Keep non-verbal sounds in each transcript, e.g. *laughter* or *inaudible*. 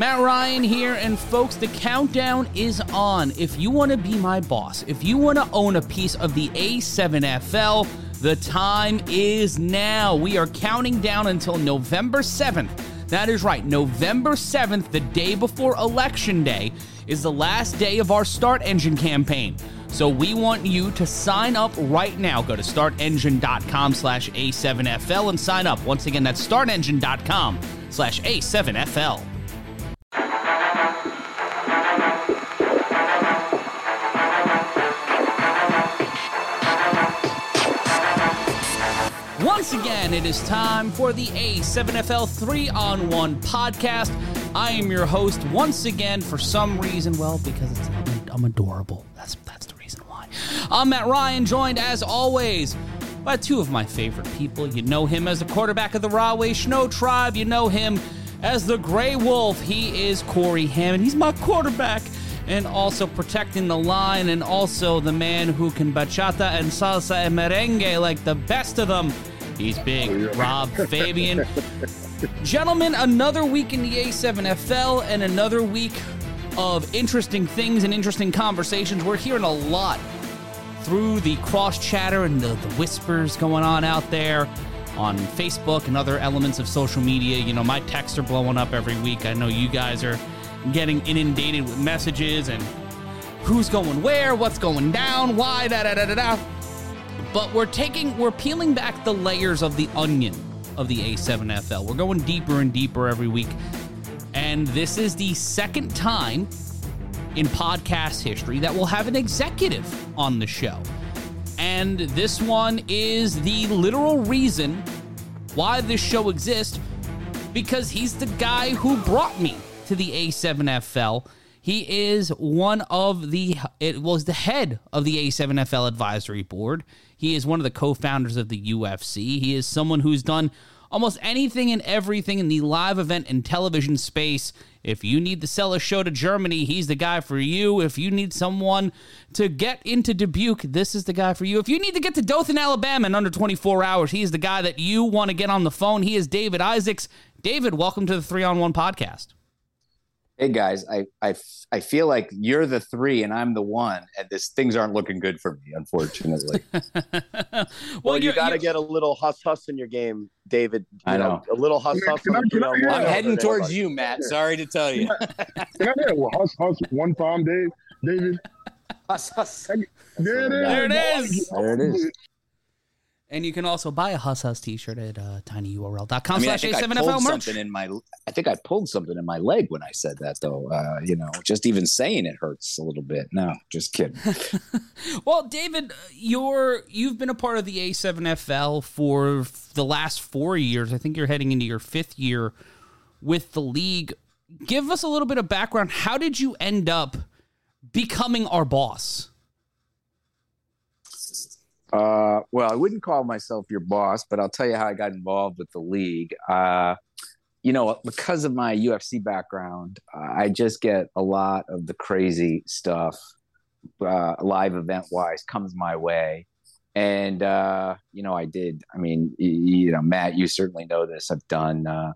Matt Ryan here, and folks, the countdown is on. If you want to be my boss, if you want to own a piece of the A7FL, the time is now. We are counting down until November 7th. That is right, November 7th, the day before Election Day, is the last day of our StartEngine campaign. So we want you to sign up right now. Go to startengine.com slash A7FL and sign up. Once again, that's startengine.com slash A7FL. Again, it is time for the A7FL 3 on 1 podcast. I am your host once again for some reason, well, because it's, I'm, adorable. That's that's the reason why. I'm Matt Ryan, joined as always by two of my favorite people. You know him as the quarterback of the Rahway Snow Tribe. You know him as the Grey Wolf. He is Cory Hammond. He's my quarterback and also protecting the line, and also the man who can bachata and salsa and merengue like the best of them. He's big, Rob Fabian. Gentlemen, another week in the A7FL and another week of interesting things and interesting conversations. We're hearing a lot through the cross chatter and the, the whispers going on out there on Facebook and other elements of social media. You know, my texts are blowing up every week. I know you guys are getting inundated with messages and who's going where, what's going down, why, da da da da da. But we're taking, we're peeling back the layers of the onion of the A7FL. We're going deeper and deeper every week. And this is the second time in podcast history that we'll have an executive on the show. And this one is the literal reason why this show exists because he's the guy who brought me to the A7FL. He is one of the it was the head of the A7FL advisory board. He is one of the co-founders of the UFC. He is someone who's done almost anything and everything in the live event and television space. If you need to sell a show to Germany, he's the guy for you. If you need someone to get into Dubuque, this is the guy for you. If you need to get to Dothan, Alabama in under 24 hours, he is the guy that you want to get on the phone. He is David Isaacs. David, welcome to the 3 on 1 podcast. Hey guys, I, I, I feel like you're the three and I'm the one, and this things aren't looking good for me, unfortunately. *laughs* well, well, you got to get a little huss huss in your game, David. You I know. know. a little huss huss. You know, I'm heading towards everybody. you, Matt. Sorry to tell you. Can I hear well, huss huss one time, Dave? David. *laughs* Huss huss. There it is. There it is. There it is. And you can also buy a Huss Huss t-shirt at uh, tinyurl.com I mean, slash A7FL merch. Something in my, I think I pulled something in my leg when I said that, though. Uh, you know, just even saying it hurts a little bit. No, just kidding. *laughs* well, David, you're you've been a part of the A7FL for the last four years. I think you're heading into your fifth year with the league. Give us a little bit of background. How did you end up becoming our boss? Uh, well, I wouldn't call myself your boss, but I'll tell you how I got involved with the league. Uh, you know, because of my UFC background, uh, I just get a lot of the crazy stuff, uh, live event wise, comes my way. And, uh, you know, I did, I mean, you, know, Matt, you certainly know this. I've done uh,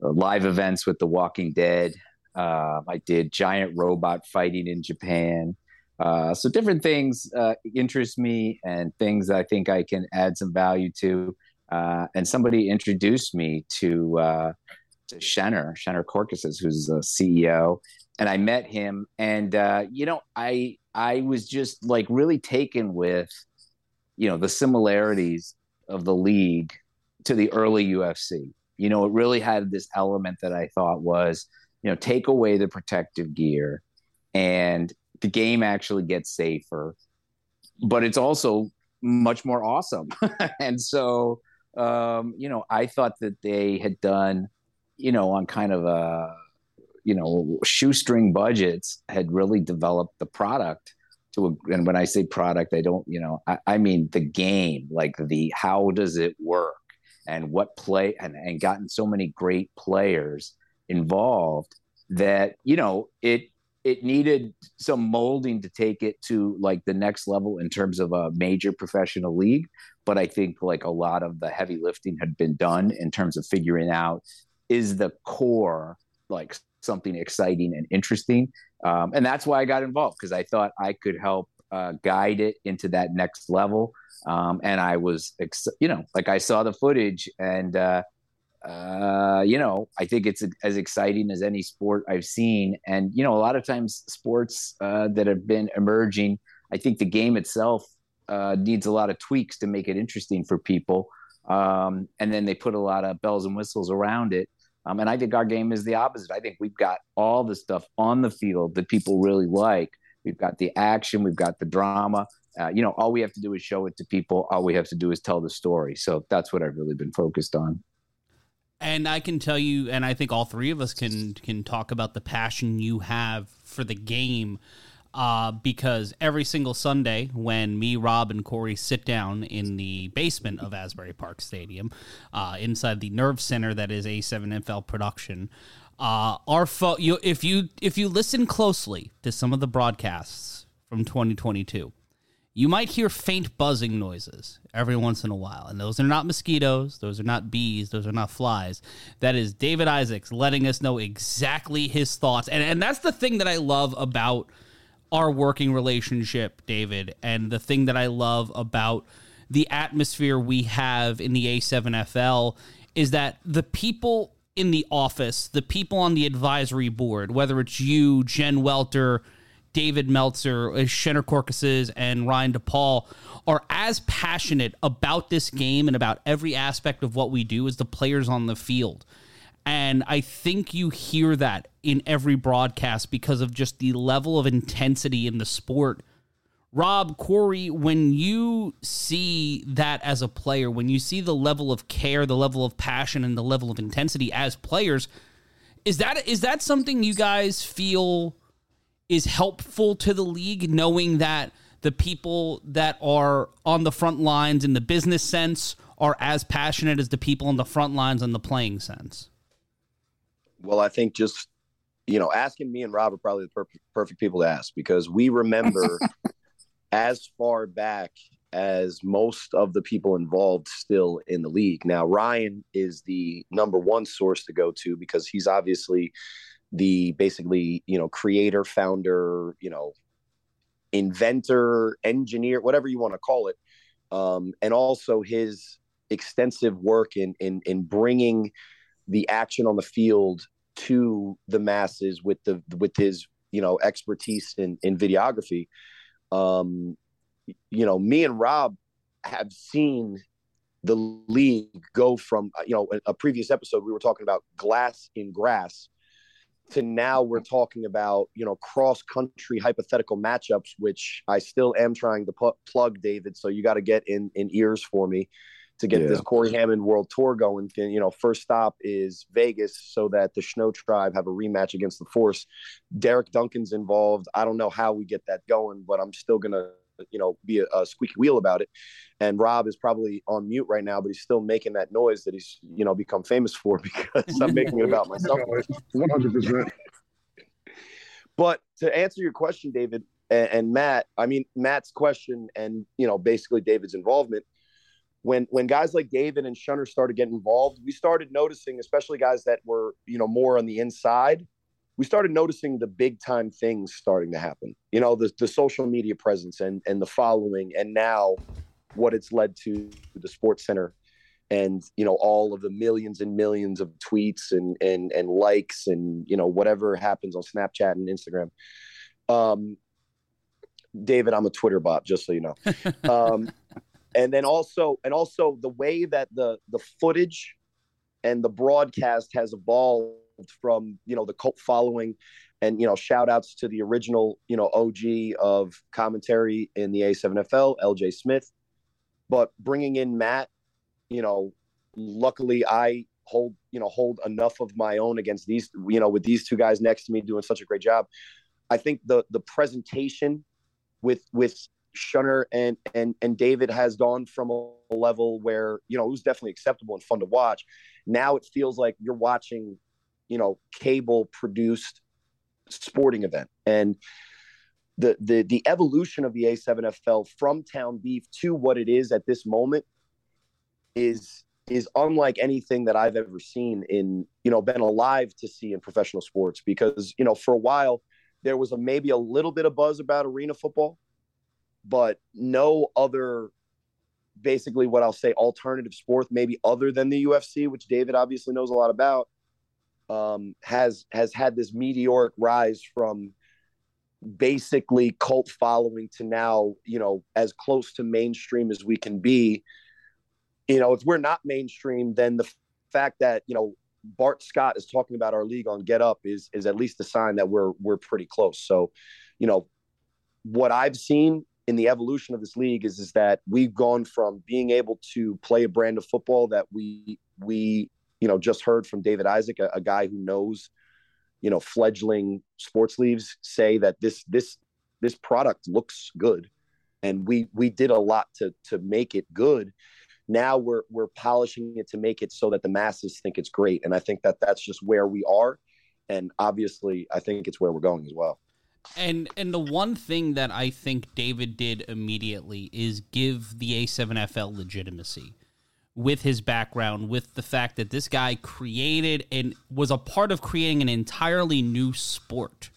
live events with The Walking Dead. I did giant robot fighting in Japan. Uh, so different things uh, interest me and things I think I can add some value to. Uh, and somebody introduced me to uh, to Shenner, Shenner Corcuses, who's the CEO, and I met him. And uh, you know, I I was just like really taken with you know the similarities of the league to the early UFC. You know, it really had this element that I thought was you know take away the protective gear and the game actually gets safer, but it's also much more awesome. *laughs* and so, um, you know, I thought that they had done, you know, on kind of a, you know, shoestring budgets, had really developed the product to a, and when I say product, I don't, you know, I, I mean the game, like the how does it work and what play and, and gotten so many great players involved that, you know, it it needed some molding to take it to like the next level in terms of a major professional league but i think like a lot of the heavy lifting had been done in terms of figuring out is the core like something exciting and interesting. Um, and that's why I got involved because I thought I could help uh, guide it into that next level. Um, and I was, ex- you know, like I saw the footage and, uh, uh, you know, I think it's as exciting as any sport I've seen. And, you know, a lot of times sports uh, that have been emerging, I think the game itself uh, needs a lot of tweaks to make it interesting for people. Um, and then they put a lot of bells and whistles around it. Um, and I think our game is the opposite. I think we've got all the stuff on the field that people really like. We've got the action, we've got the drama. Uh, you know, all we have to do is show it to people. All we have to do is tell the story. So that's what I've really been focused on. And I can tell you, and I think all three of us can can talk about the passion you have for the game uh, because every single Sunday when me, Rob, and Cory sit down in the basement of Asbury Park Stadium, uh, inside the Nerve Center that is A7FL production, uh, our fo- you, if you if you listen closely to some of the broadcasts from 2022, you might hear faint buzzing noises every once in a while. And those are not mosquitoes, those are not bees, those are not flies. That is David Isaacs letting us know exactly his thoughts. And, and that's the thing that I love about our working relationship, David, and the thing that I love about the atmosphere we have in the A7FL is that the people in the office, the people on the advisory board, whether it's you, Jen Welter, David Meltzer, uh, Shenner Corcuses, and Ryan DePaul, are as passionate about this game and about every aspect of what we do as the players on the field. And I think you hear that in every broadcast because of just the level of intensity in the sport. Rob, Cory, when you see that as a player, when you see the level of care, the level of passion, and the level of intensity as players, is that is that something you guys feel is helpful to the league, knowing that the people that are on the front lines in the business sense are as passionate as the people on the front lines in the playing sense? Well, I think just you know, asking me and Rob are probably the perfect perfect people to ask because we remember *laughs* as far back as most of the people involved still in the league. Now, Ryan is the number one source to go to because he's obviously the basically, you know, creator, founder, you know, inventor, engineer, whatever you want to call it. Um, and also his extensive work in in in bringing the action on the field to the masses with the with his you know expertise in in videography um you know me and rob have seen the league go from you know a, previous episode we were talking about glass in grass to now we're talking about you know cross country hypothetical matchups which i still am trying to put, plug david so you got to get in in ears for me to get yeah. this Cory Hammond World Tour going. You know, first stop is Vegas, so that the Snow Tribe have a rematch against the Force. Derek Duncan's involved. I don't know how we get that going, but I'm still gonna, you know, be a, a squeaky wheel about it. And Rob is probably on mute right now, but he's still making that noise that he's, you know, become famous for *laughs* because I'm making it about myself. *laughs* One hundred percent. But to answer your question, David and, and Matt, I mean Matt's question, and you know, basically David's involvement when when guys like David and Shunner started getting involved, we started noticing, especially guys that were you know more on the inside, we started noticing the big time things starting to happen. You know, the the social media presence and and the following, and now what it's led to the SportsCenter, and you know all of the millions and millions of tweets and and and likes and you know whatever happens on Snapchat and Instagram. Um, David, I'm a Twitter bot, just so you know. *laughs* Um, and then also and also the way that the the footage and the broadcast has evolved from you know the cult following. And you know shout outs to the original you know og of commentary in the a7fl lj smith. But bringing in matt you know luckily i hold you know hold enough of my own against these you know with these two guys next to me doing such a great job. I think the the presentation with with Shunner and and and David has gone from a level where you know it was definitely acceptable and fun to watch. Now it feels like you're watching, you know, cable produced sporting event. And the the the evolution of the A7FL from town beef to what it is at this moment is is unlike anything that I've ever seen in, you know, been alive to see in professional sports because, you know, for a while there was a maybe a little bit of buzz about arena football, but no other basically what I'll say alternative sport, maybe other than the UFC, which David obviously knows a lot about, um, has has had this meteoric rise from basically cult following to now, you know, as close to mainstream as we can be. You know, if we're not mainstream, then the fact that, you know, Bart Scott is talking about our league on Get Up is is at least a sign that we're we're pretty close. So, you know, what I've seen in the evolution of this league is is that we've gone from being able to play a brand of football that we we you know just heard from David Isaac, a, a guy who knows you know fledgling sports leagues say that this this this product looks good. And we we did a lot to to make it good. Now we're we're polishing it to make it so that the masses think it's great. And i think that that's just where we are. And obviously i think it's where we're going as well. And and the one thing that i think david did immediately is give the a7fl legitimacy with his background, with the fact that this guy created and was a part of creating an entirely new sport.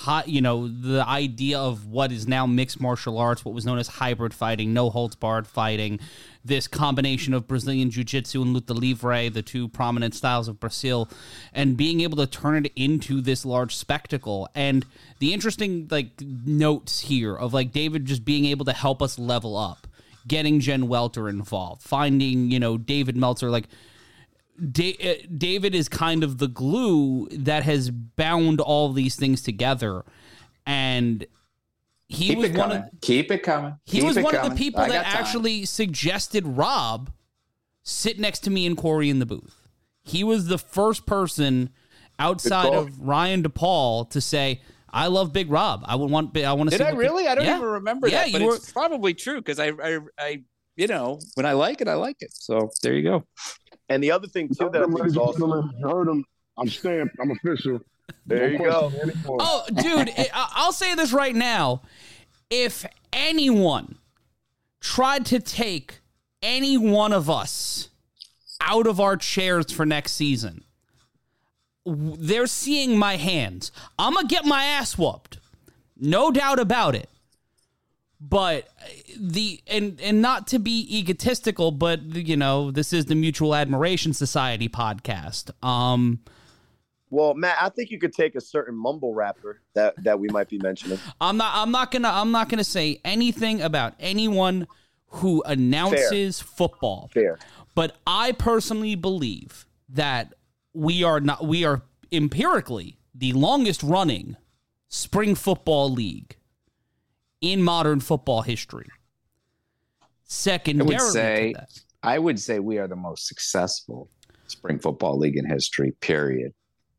Hot, you know, the idea of what is now mixed martial arts, what was known as hybrid fighting, no holds barred fighting, this combination of Brazilian Jiu Jitsu and Luta Livre, the two prominent styles of Brazil, and being able to turn it into this large spectacle. And the interesting, like, notes here of like David just being able to help us level up getting Jen Welter involved, finding, you know, David Meltzer. Like, da- uh, David is kind of the glue that has bound all these things together. And he Keep was one coming. of Keep it coming. he Keep was one of the people I that actually suggested Rob sit next to me and Cory in the booth. He was the first person outside of Ryan DePaul to say, "I love Big Rob. I would want. I want to." Did see I what really? I don't Yeah. even remember Yeah, that, but you it's probably true because I, I, I, you know, when I like it, I like it. So there you go. and the other thing too that I think Ladies is and awesome heard him. I'm stamped. I'm official. there you go anymore. Oh, dude, I- I'll say this right now. If anyone tried to take any one of us out of our chairs for next season, w- they're seeing my hands. I'm going to get my ass whooped. No doubt about it. But the and and not to be egotistical, but you know, this is the Mutual Admiration Society podcast. Um well matt i think you could take a certain mumble rapper that that we might be mentioning I'm not I'm not gonna I'm not gonna say anything about anyone who announces football. fair But I personally believe that we are not we are empirically the longest running spring football league in modern football history. Secondarily, to say- that. I would say we are the most successful spring football league in history. Period.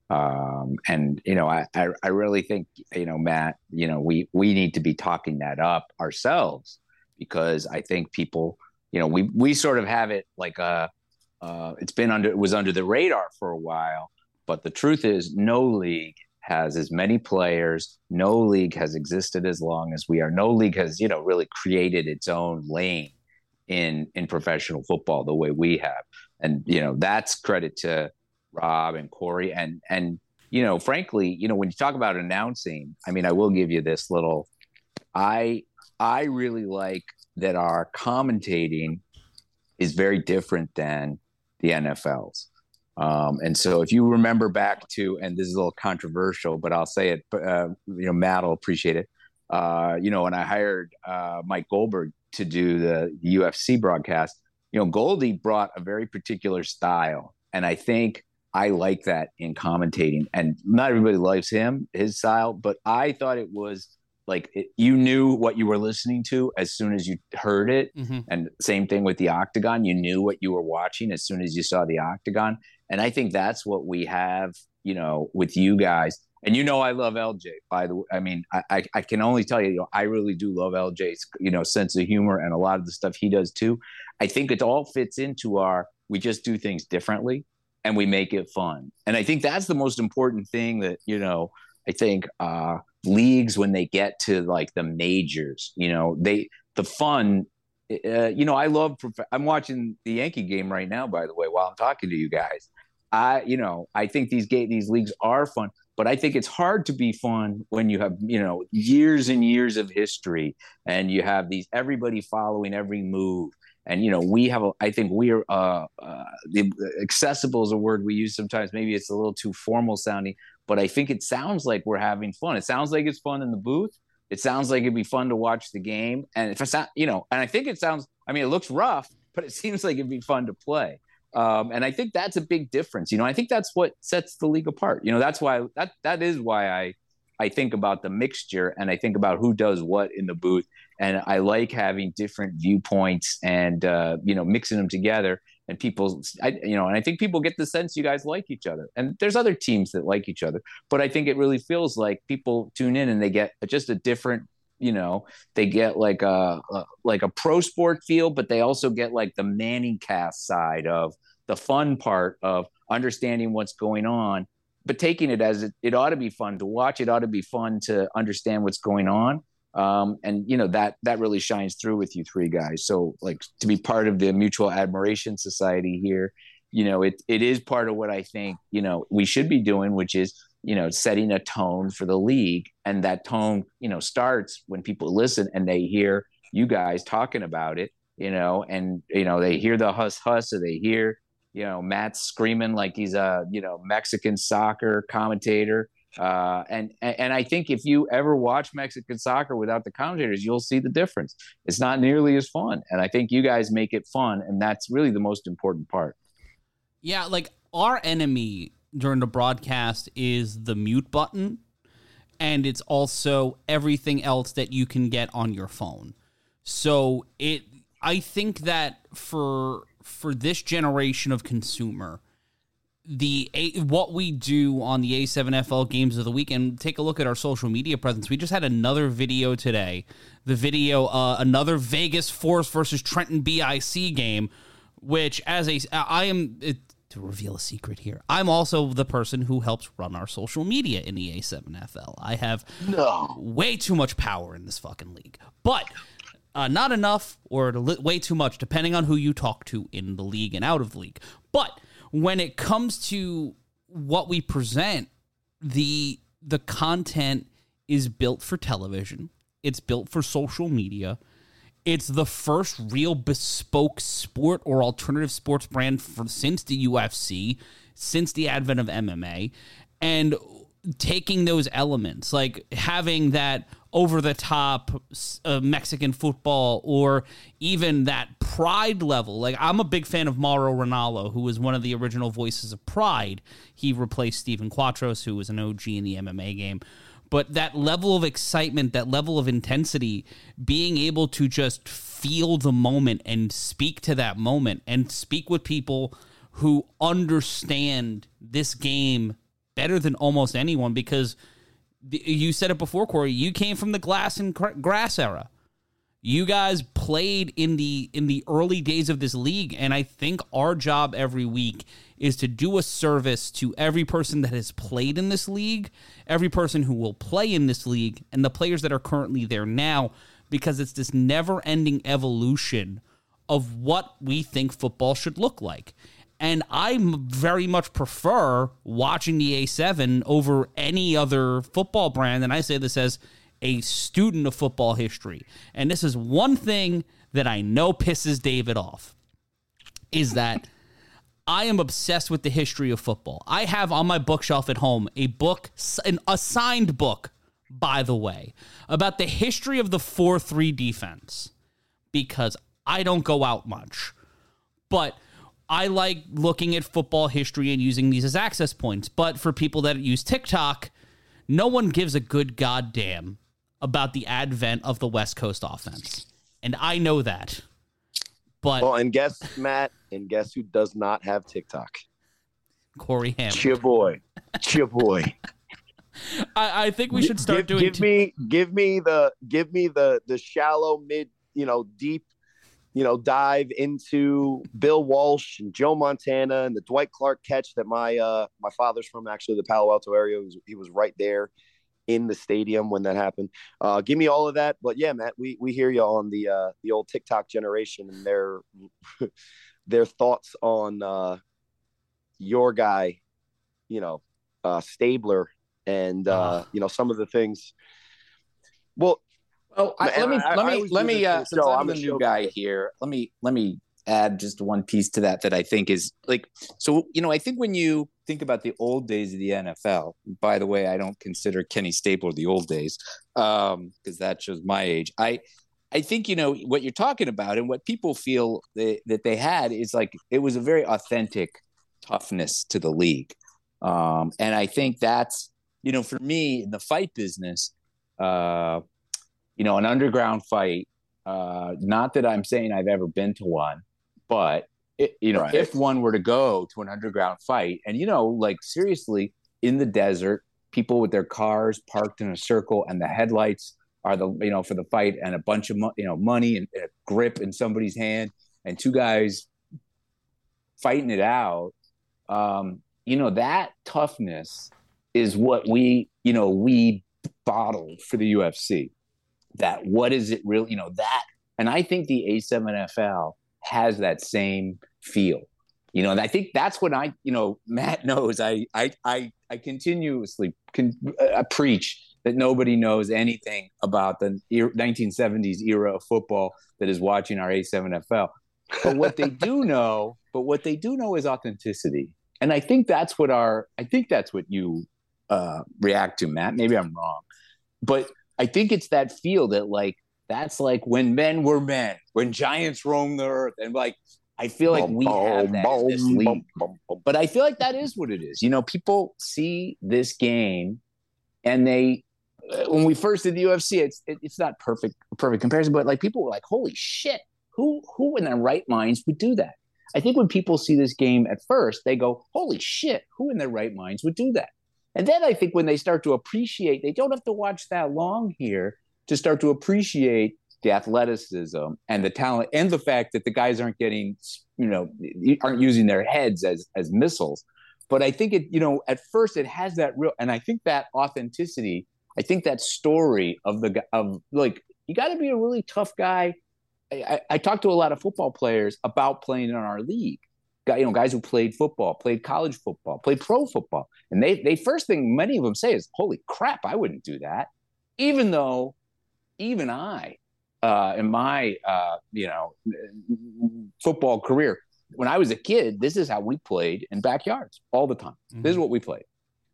Um, and you know, I, I I really think you know, Matt. You know, we we need to be talking that up ourselves because I think people, you know, we we sort of have it like a. Uh, it's been under it was under the radar for a while, but the truth is, no league has as many players. No league has existed as long as we are. No league has you know really created its own lane in in professional football the way we have and you know that's credit to rob and corey and and you know frankly you know when you talk about announcing i mean i will give you this little i i really like that our commentating is very different than the nfl's um, and so if you remember back to and this is a little controversial but i'll say it uh, you know matt will appreciate it uh, you know when i hired uh, mike goldberg to do the UFC broadcast, you know, Goldie brought a very particular style. And I think I like that in commentating. And not everybody likes him, his style, but I thought it was like it, you knew what you were listening to as soon as you heard it. Mhm. And same thing with the Octagon. You knew what you were watching as soon as you saw the Octagon. And I think that's what we have, you know, with you guys. And you know, I love LJ. By the way, I mean, I, I, I can only tell you, you know, I really do love LJ's, you know, sense of humor and a lot of the stuff he does too. I think it all fits into our. We just do things differently, and we make it fun. And I think that's the most important thing that you know. I think uh, leagues when they get to like the majors, you know, they the fun uh, you know, I love. Prof- I'm watching the Yankee game right now, by the way, while I'm talking to you guys. I, you know, I think these game these leagues are fun, but I think it's hard to be fun when you have, you know, years and years of history, and you have these everybody following every move, and you know, we have. A, I think we're uh, uh, accessible is a word we use sometimes. Maybe it's a little too formal sounding, but I think it sounds like we're having fun. It sounds like it's fun in the booth it sounds like it'd be fun to watch the game. And if it's not, you know, and I think it sounds, I mean, it looks rough, *laughs* but it seems like it'd be fun to play. Um, and I think that's a big difference. You know, I think that's what sets the league apart. You know, that's why that that is why I I think about the mixture and I think about who does what in the booth. And I like having different viewpoints and uh, you know mixing them together and people I, you know and i think people get the sense you guys like each other. And there's other teams that like each other but i think it really feels like people tune in and they get just a different you know they get like a, a like a pro sport feel but they also get like the ManningCast side of the fun part of understanding what's going on. But taking it as it, it ought to be fun to watch it ought to be fun to understand what's going on um, and you know that that really shines through with you three guys. So like to be part of the Mutual Admiration Society here, you know, it it is part of what I think you know we should be doing, which is you know setting a tone for the league, and that tone you know starts when people listen and they hear you guys talking about it, you know, and you know they hear the huss huss, or they hear you know Matt screaming like he's a you know Mexican soccer commentator uh, and and I think if you ever watch Mexican soccer without the commentators, you'll see the difference. It's not nearly as fun, and I think you guys make it fun, and that's really the most important part. Yeah, like our enemy during the broadcast is the mute button, and it's also everything else that you can get on your phone. So it, I think that for for this generation of consumer the a, what we do on the A7FL games of the week and take a look at our social media presence. We just had another video today. The video, uh, another Vegas Force versus Trenton BIC game, which as a I am it, to reveal a secret here. I'm also the person who helps run our social media in the A7FL. I have no. way too much power in this fucking league, but. Uh, not enough or way too much, depending on who you talk to in the league and out of the league. But when it comes to what we present, the the content is built for television. It's built for social media. It's the first real bespoke sport or alternative sports brand for, since the UFC, since the advent of MMA. And taking those elements, like having that over the top uh, Mexican football or even that pride level. Like I'm a big fan of Mauro Ranallo, who was one of the original voices of Pride. He replaced Stephen Quadros, who was an OG in the MMA game. But that level of excitement, that level of intensity, being able to just feel the moment and speak to that moment and speak with people who understand this game better than almost anyone because – you said it before, Cory. You came from the glass and grass era. You guys played in the in the early days of this league, and I think our job every week is to do a service to every person that has played in this league, every person who will play in this league, and the players that are currently there now, because it's this never-ending evolution of what we think football should look like. And I very much prefer watching the A7 over any other football brand. And I say this as a student of football history. And this is one thing that I know pisses David off is that I am obsessed with the history of football. I have on my bookshelf at home a book, an assigned book, by the way, about the history of the 4 3 defense because I don't go out much. But I like looking at football history and using these as access points. But for people that use TikTok, no one gives a good goddamn about the advent of the West Coast offense. And I know that. But well, and guess Matt, and guess who does not have TikTok? Corey Ham. Chia boy. Chia boy. *laughs* I, I, think we should start give, doing. Give t- me, give me the, give me the, the shallow mid, you know, deep you know, dive into Bill Walsh and Joe Montana and the Dwight Clark catch that my uh, my father's from actually the Palo Alto area. He was, he was right there. in the stadium when that happened. Uh, give me all of that. But yeah, Matt, we we hear you on the uh, the old TikTok generation and their *laughs* their thoughts on uh, your guy, you know, uh, Stabler, and uh, you know some of the things. Well, Oh, I, let me I- let I me always let me. Uh, since show. I'm I'm the a new guy guy. here, let me let me add just one piece to that that I think is like so. You know, I think when you think about the old days of the NFL. By the way, I don't consider Kenny Stabler the old days because that shows my age. I I think you know what you're talking about and what people feel they, that they had is like it was a very authentic toughness to the league, um, and I think that's you know for me in the fight business. Uh, you know, an underground fight. Uh, not that I'm saying I've ever been to one, but it, you know, Right. if one were to go to an underground fight, and you know, like seriously, in the desert, people with their cars parked in a circle, and the headlights are the you know for the fight, and a bunch of mo- you know money and a grip in somebody's hand, and two guys fighting it out. Um, you know, that toughness is what we you know we bottled for the UFC that what is it really you know that and i think the a7fl has that same feel you know and i think that's what i you know *laughs* matt knows i i i, I continuously can uh, preach that nobody knows anything about the er- 1970s era of football that is watching our a7fl but what they do *laughs* know but what they do know is authenticity. And i think that's what our i think that's what you uh react to matt. Maybe i'm wrong. But I think it's that feel that like that's like when men were men, when giants roamed the earth, and like I feel like we have that in this league. But I feel like that is what it is. You know, people see this game, and they uh, when we first did the UFC, it's it, it's not perfect perfect comparison, but like people were like, "Holy shit, who who in their right minds would do that?" I think when people see this game at first, they go, "Holy shit, who in their right minds would do that?" And then I think when they start to appreciate, they don't have to watch that long here to start to appreciate the athleticism and the talent and the fact that the guys aren't getting, you know, aren't using their heads as as missiles. But I think it, you know, at first it has that real, and I think that authenticity, I think that story of the of like you got to be a really tough guy. I, I, I talk to a lot of football players about playing in our league you know guys who played football played college football played pro football. And they they first thing many of them say is holy crap i wouldn't do that. Even though even i uh in my uh you know football career when i was a kid this is how we played in backyards all the time. Mm-hmm. this is what we played.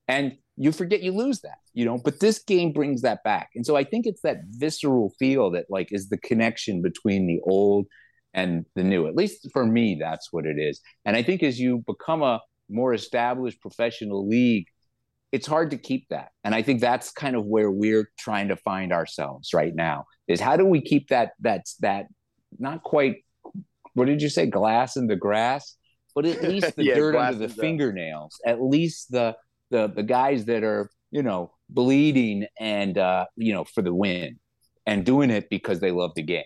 And you forget you lose that you know but this game brings that back. And so i think it's that visceral feel that like is the connection between the old and the new. At least for me, that's what it is. And I think as you become a more established professional league, it's hard to keep that. And I think that's kind of where we're trying to find ourselves right now is how do we keep that that's that not quite what did you say glass in the grass but at least *laughs* the Yeah, dirt under the in the- fingernails at least the the the guys that are you know bleeding and uh you know for the win and doing it because they love the game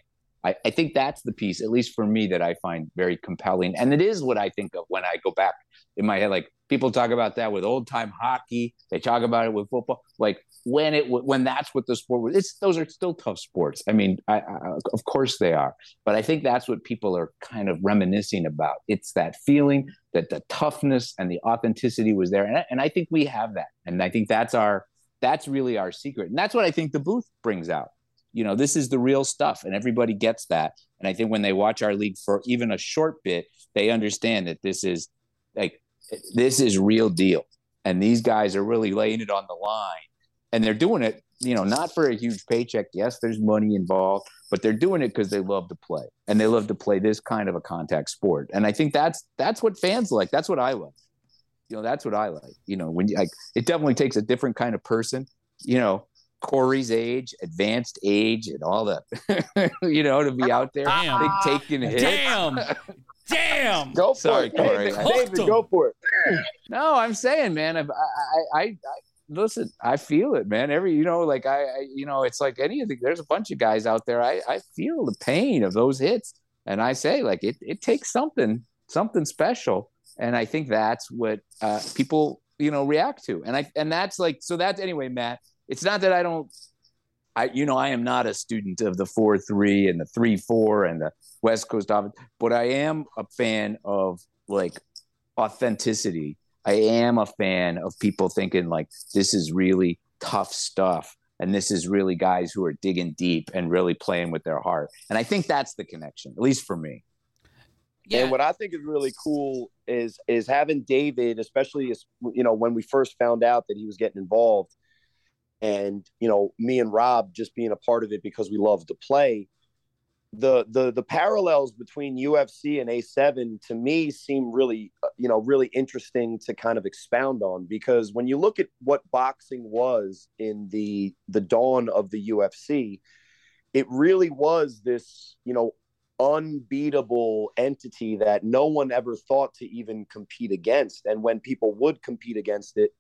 I, I think that's the piece, at least for me, that I find very compelling. And it is what I think of when I go back in my head. Like people talk about that with old time hockey. They talk about it with football. Like when it when that's what the sport was. It's those are still tough sports. I mean, I, I, of course they are. But I think that's what people are kind of reminiscing about. It's that feeling that the toughness and the authenticity was there, and I, and I think we have that. And I think that's our that's really our secret, and that's what I think the booth brings out you know this is the real stuff and everybody gets that. And i think when they watch our league for even a short bit they understand that this is like this is real deal. And these guys are really laying it on the line. And they're doing it you know not for a huge paycheck. Yes there's money involved but they're doing it because they love to play. And they love to play this kind of a contact sport. And i think that's that's what fans like. That's what i love you know that's what i like. You know when you like it definitely takes a different kind of person you know Cory's age, advanced age, and all that, *laughs* you know, to be out there Damn. like, taking hits. Damn. Damn. Go for Sorry, it, Cory. David, David, go for it. No, I'm saying, man, I've- I, I, I, I, listen, I feel it, man. Every, you know, like I, I, you know, it's like any of the, there's a bunch of guys out there. I, I feel the pain of those hits. And I say, like, it, it takes something, something special. And I think that's what uh, people, you know, react to. And I, and that's like, so that's anyway, Matt, it's not that I don't. I you know I am not a student of the four three and the three four and the West Coast offense, but I am a fan of like authenticity. I am a fan of people thinking like this is really tough stuff and this is really guys who are digging deep and really playing with their heart. And I think that's the connection, at least for me. Yeah. And what I think is really cool is is having David, especially as you know when we first found out that he was getting involved, and you know me and Rob just being a part of it because we love to play. The the the parallels between UFC and A7 to me seem really uh, you know really interesting to kind of expound on because when you look at what boxing was in the the dawn of the UFC, it really was this you know unbeatable entity that no one ever thought to even compete against. And when people would compete against it,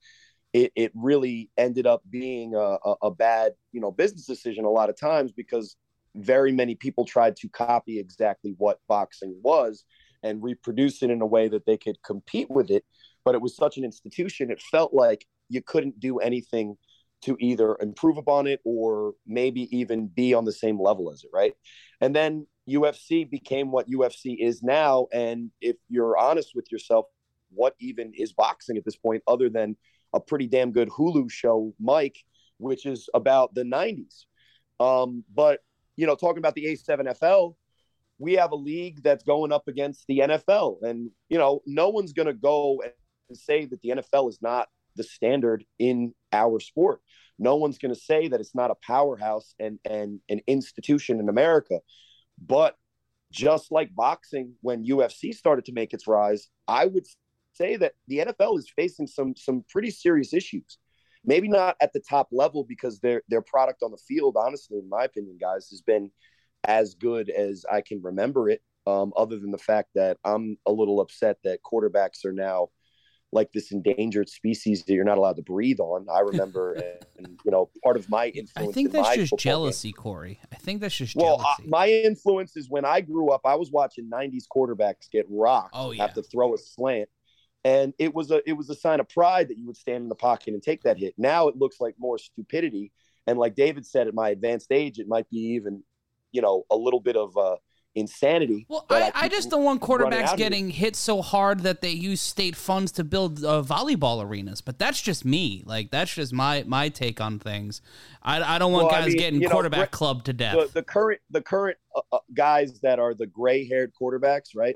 it, it really ended up being a, a, a bad, you know, business decision a lot of times because very many people tried to copy exactly what boxing was and reproduce it in a way that they could compete with it. But it was such an institution, it felt like you couldn't do anything to either improve upon it or maybe even be on the same level as it, right? And then UFC became what UFC is now. And if you're honest with yourself, what even is boxing at this point other than a pretty damn good Hulu show, Mike, which is about the 90s? Um, but, you know, talking about the A7FL, we have a league that's going up against the NFL. And, you know, no one's going to go and say that the NFL is not the standard in our sport. No one's going to say that it's not a powerhouse and, and an institution in America. But just like boxing, when UFC started to make its rise, I would say that the NFL is facing some some pretty serious issues. Maybe not at the top level because their their product on the field, honestly, in my opinion, guys, has been as good as I can remember it. Um, other than the fact that I'm a little upset that quarterbacks are now like this endangered species that you're not allowed to breathe on. I remember, *laughs* and you know, part of my influence. I think that's just jealousy, game. Cory. I think that's just well, jealousy. Uh, my influence is when I grew up, I was watching '90s quarterbacks get rocked, oh, yeah. have to throw a slant, and it was a it was a sign of pride that you would stand in the pocket and take that hit. Now it looks like more stupidity, and like David said, at my advanced age, it might be even, you know, a little bit of. Uh, insanity. Well, I, I, just don't want quarterbacks getting hit so hard that they use state funds to build uh, volleyball arenas. But that's just me. Like that's just my my take on things. I, I don't want well, guys I mean, getting quarterback know, clubbed to death. The, the current the current uh, uh guys that are the gray haired quarterbacks, right?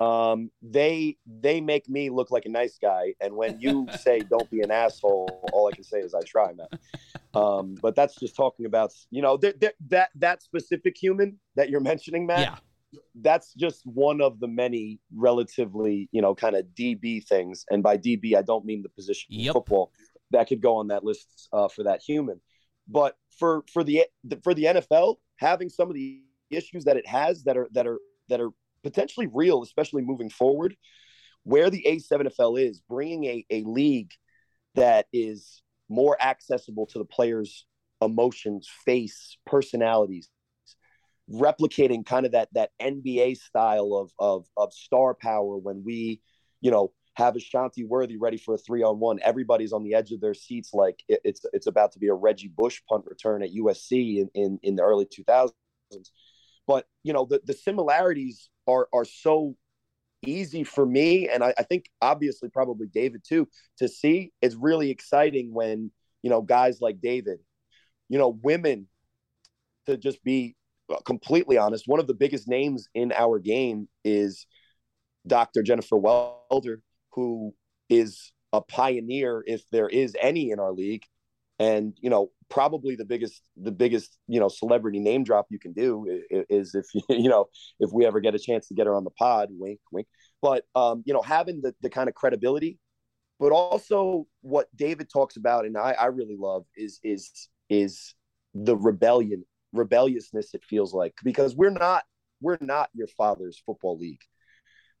Um, they they make me look like a nice guy. And when you *laughs* say don't be an asshole, all I can say is I try, man. Um, but that's just talking about you know th- th- that that specific human that you're mentioning, Matt. Yeah. That's just one of the many relatively, you know, kind of DB things. And by DB, I don't mean the position yep. in football that could go on that list uh, for that human. But for for the for the NFL, having some of the issues that it has that are that are that are potentially real, especially moving forward. Where the A7FL is, bringing a, a league that is more accessible to the players' emotions, face, personalities, replicating kind of that that NBA style of of of star power when we, you know, have Ashanti Worthy ready for a three on one. Everybody's on the edge of their seats, like it, it's it's about to be a Reggie Bush punt return at USC in in, in the early 2000s. But you know the the similarities are are so easy for me and I, I, think obviously probably david too to see. It's really exciting when you know guys like david you know women to just be uh, completely honest one of the biggest names in our game is dr jennifer welter who is a pioneer if there is any in our league and you know probably the biggest the biggest you know celebrity name drop you can do is, if *laughs* you know if we ever get a chance to get her on the pod wink wink. But um you know having the, the kind of credibility but also what david talks about and i i really love is is is the rebellion rebelliousness it feels like because we're not we're not your father's football league.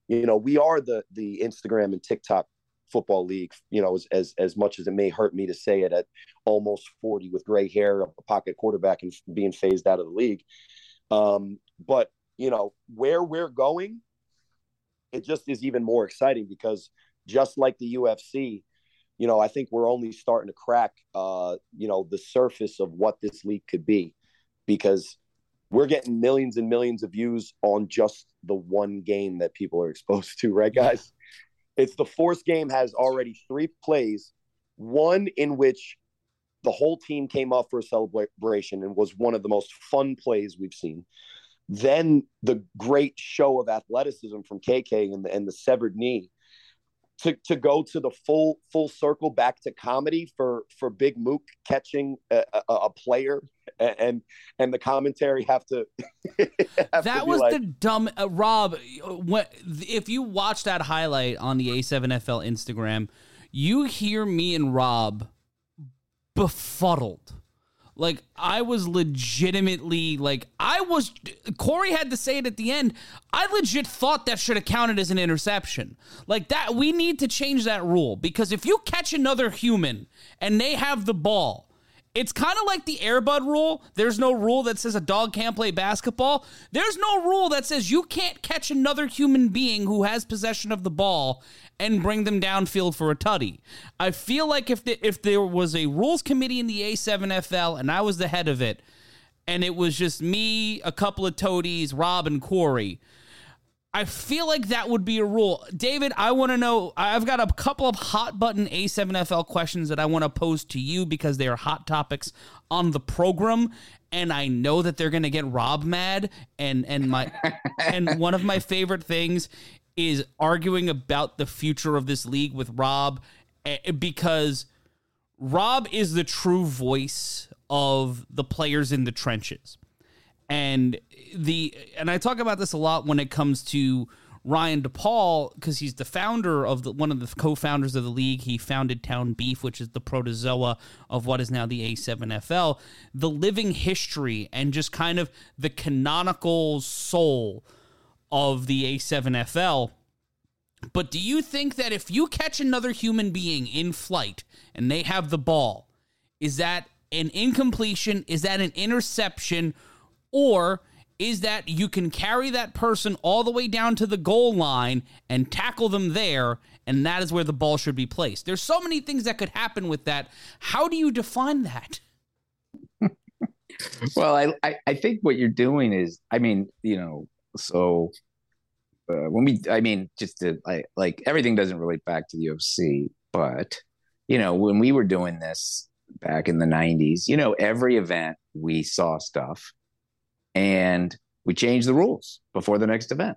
You know we are the the instagram and tiktok football league, you know, as, as, as much as it may hurt me to say it at almost 40 with gray hair, a pocket quarterback and being phased out of the league. Um, but, you know, where we're going, it just is even more exciting because just like the UFC, you know, I think we're only starting to crack, uh, you know, the surface of what this league could be, because we're getting millions and millions of views on just the one game that people are *laughs* exposed to, right, guys? It's the fourth game has already three plays, one in which the whole team came up for a celebration and was one of the most fun plays we've seen. Then the great show of athleticism from KK and the, and the severed knee to, to go to the full full circle back to comedy for for Big Mook catching a, a, a player and and the commentary have to. *laughs* have that to was like, the dumb uh, Rob. What if you watch that highlight on the A7FL Instagram? You hear me and Rob befuddled like I was legitimately like I was Cory had to say it at the end. I legit thought that should have counted as an interception. Like that we need to change that rule because if you catch another human and they have the ball it's kind of like the Airbud rule. There's no rule that says a dog can't play basketball. There's no rule that says you can't catch another human being who has possession of the ball and bring them downfield for a tutty. I feel like if the, if there was a rules committee in the A7FL and I was the head of it, and it was just me, a couple of toadies, Rob and Cory, I feel like that would be a rule. David, I want to know. I've got a couple of hot button A7FL questions that I want to pose to you because they are hot topics on the program. And I know that they're going to get Rob mad. And, and my and one of my favorite things is arguing about the future of this league with Rob eh, because Rob is the true voice of the players in the trenches and the and I talk about this a lot when it comes to Ryan DePaul because he's the founder of the one of the co-founders of the league. He founded Town Beef, which is the protozoa of what is now the A7FL. The living history and just kind of the canonical soul of the A7FL. But do you think that if you catch another human being in flight and they have the ball, is that an incompletion? Is that an interception? Or is that you can carry that person all the way down to the goal line and tackle them there, and that is where the ball should be placed. There's so many things that could happen with that. How do you define that? *laughs* well, I, I, I think what you're doing is, I mean, you know, so uh, when we, I mean, just to like, like everything doesn't relate back to the UFC, but you know, when we were doing this back in the '90s, you know, every event we saw stuff and we changed the rules before the next event.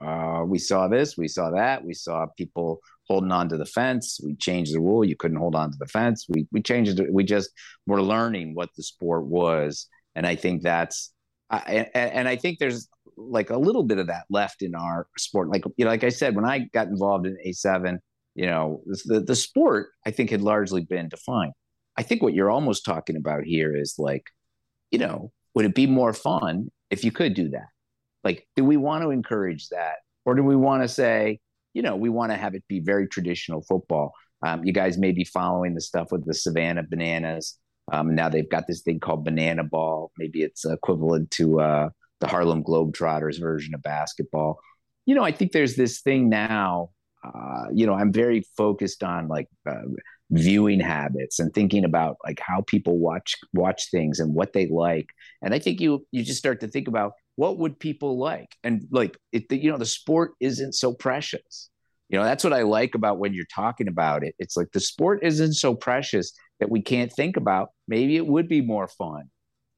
Uh, we saw this, we saw that, we saw people holding on to the fence. We changed the rule; you couldn't hold on to the fence. We we changed it. We just were learning what the sport was, and I think that's. I, and, and I think there's like a little bit of that left in our sport. Like you know, like I said, when I got involved in A seven, you know, the the sport I think had largely been defined. I think what you're almost talking about here is like, you know, would it be more fun if you could do that? Like, do we want to encourage that? Or do we want to say, you know, we want to have it be very traditional football? Um, you guys may be following the stuff with the Savannah Bananas. Um, now they've got this thing called Banana Ball. Maybe it's equivalent to uh, the Harlem Globetrotters version of basketball. You know, I think there's this thing now. Uh, you know, I'm very focused on like uh, viewing habits and thinking about like how people watch watch things and what they like and i think you you just start to think about what would people like and like it you know the sport isn't so precious you know that's what i like about when you're talking about it it's like the sport isn't so precious that we can't think about maybe it would be more fun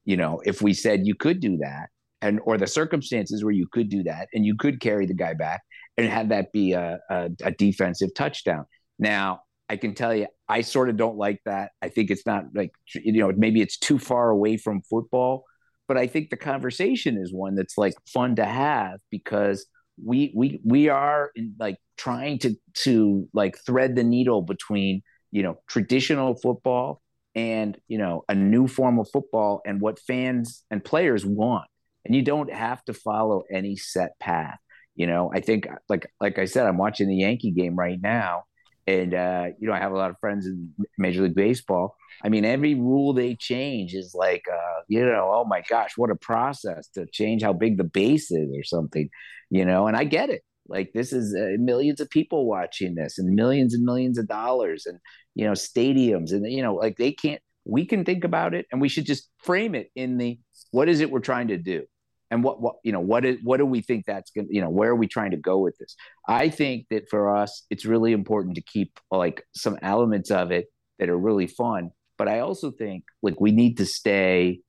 you know if we said you could do that and or the circumstances where you could do that and you could carry the guy back and have that be a, a, a defensive touchdown now I can tell you, I sort of don't like that. I think it's not like, you know, maybe it's too far away from football, but I think the conversation is one that's like fun to have because we, we, we are like trying to, to like thread the needle between, you know, traditional football and, you know, a new form of football and what fans and players want. And you don't have to follow any set path. You know, I think like, like I said, I'm watching the Yankee game right now and uh, you know I have a lot of friends in Major League Baseball. I mean, every rule they change is like, uh, you know, oh my gosh, what a process to change how big the base is or something, you know. And I get it, Like this is uh, millions of people watching this, and millions and millions of dollars, and you know stadiums, and you know like they can't. We can think about it, and we should just frame it in the what is it we're trying to do, and what what you know what is what do we think that's going to you know where are we trying to go with this? I think that for us, it's really important to keep like some elements of it that are really fun, but I also think like we need to stay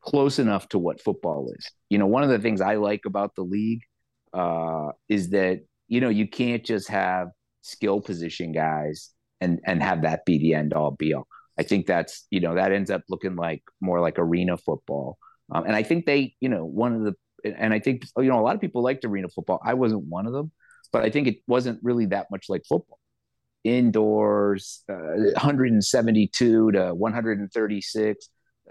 close enough to what football is. You know, one of the things I like about the league uh, is that you know you can't just have skill position guys and and have that be the end all be all. I think that's you know that ends up looking like more like arena football, um, and I think they you know one of the and I think you know a lot of people liked arena football. I wasn't one of them, but I think it wasn't really that much like football. Indoors, uh, 172 to 136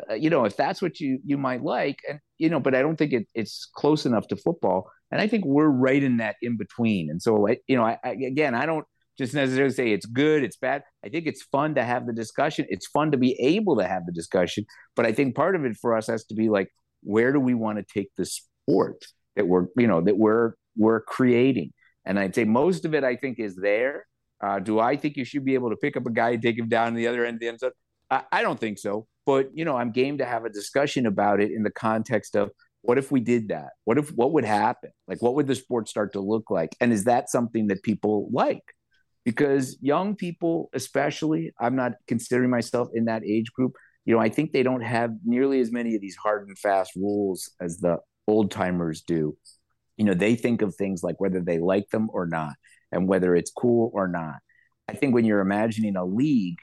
uh, you know, if that's what you you might like, and you know, but I don't think it, it's close enough to football, and I think we're right in that in between. And so, I, you know, I, I, again, I don't just necessarily say it's good, it's bad. I think it's fun to have the discussion. It's fun to be able to have the discussion, but I think part of it for us has to be like, where do we want to take the sport that we're, you know, that we're we're creating? And I'd say most of it, I think, is there. Uh, do I think you should be able to pick up a guy and take him down to the other end of the end zone? I, I don't think so but you know i'm game to have a discussion about it in the context of what if we did that what if what would happen like what would the sport start to look like and is that something that people like because young people especially i'm not considering myself in that age group you know i think they don't have nearly as many of these hard and fast rules as the old timers do. You know they think of things like whether they like them or not and whether it's cool or not. I think when you're imagining a league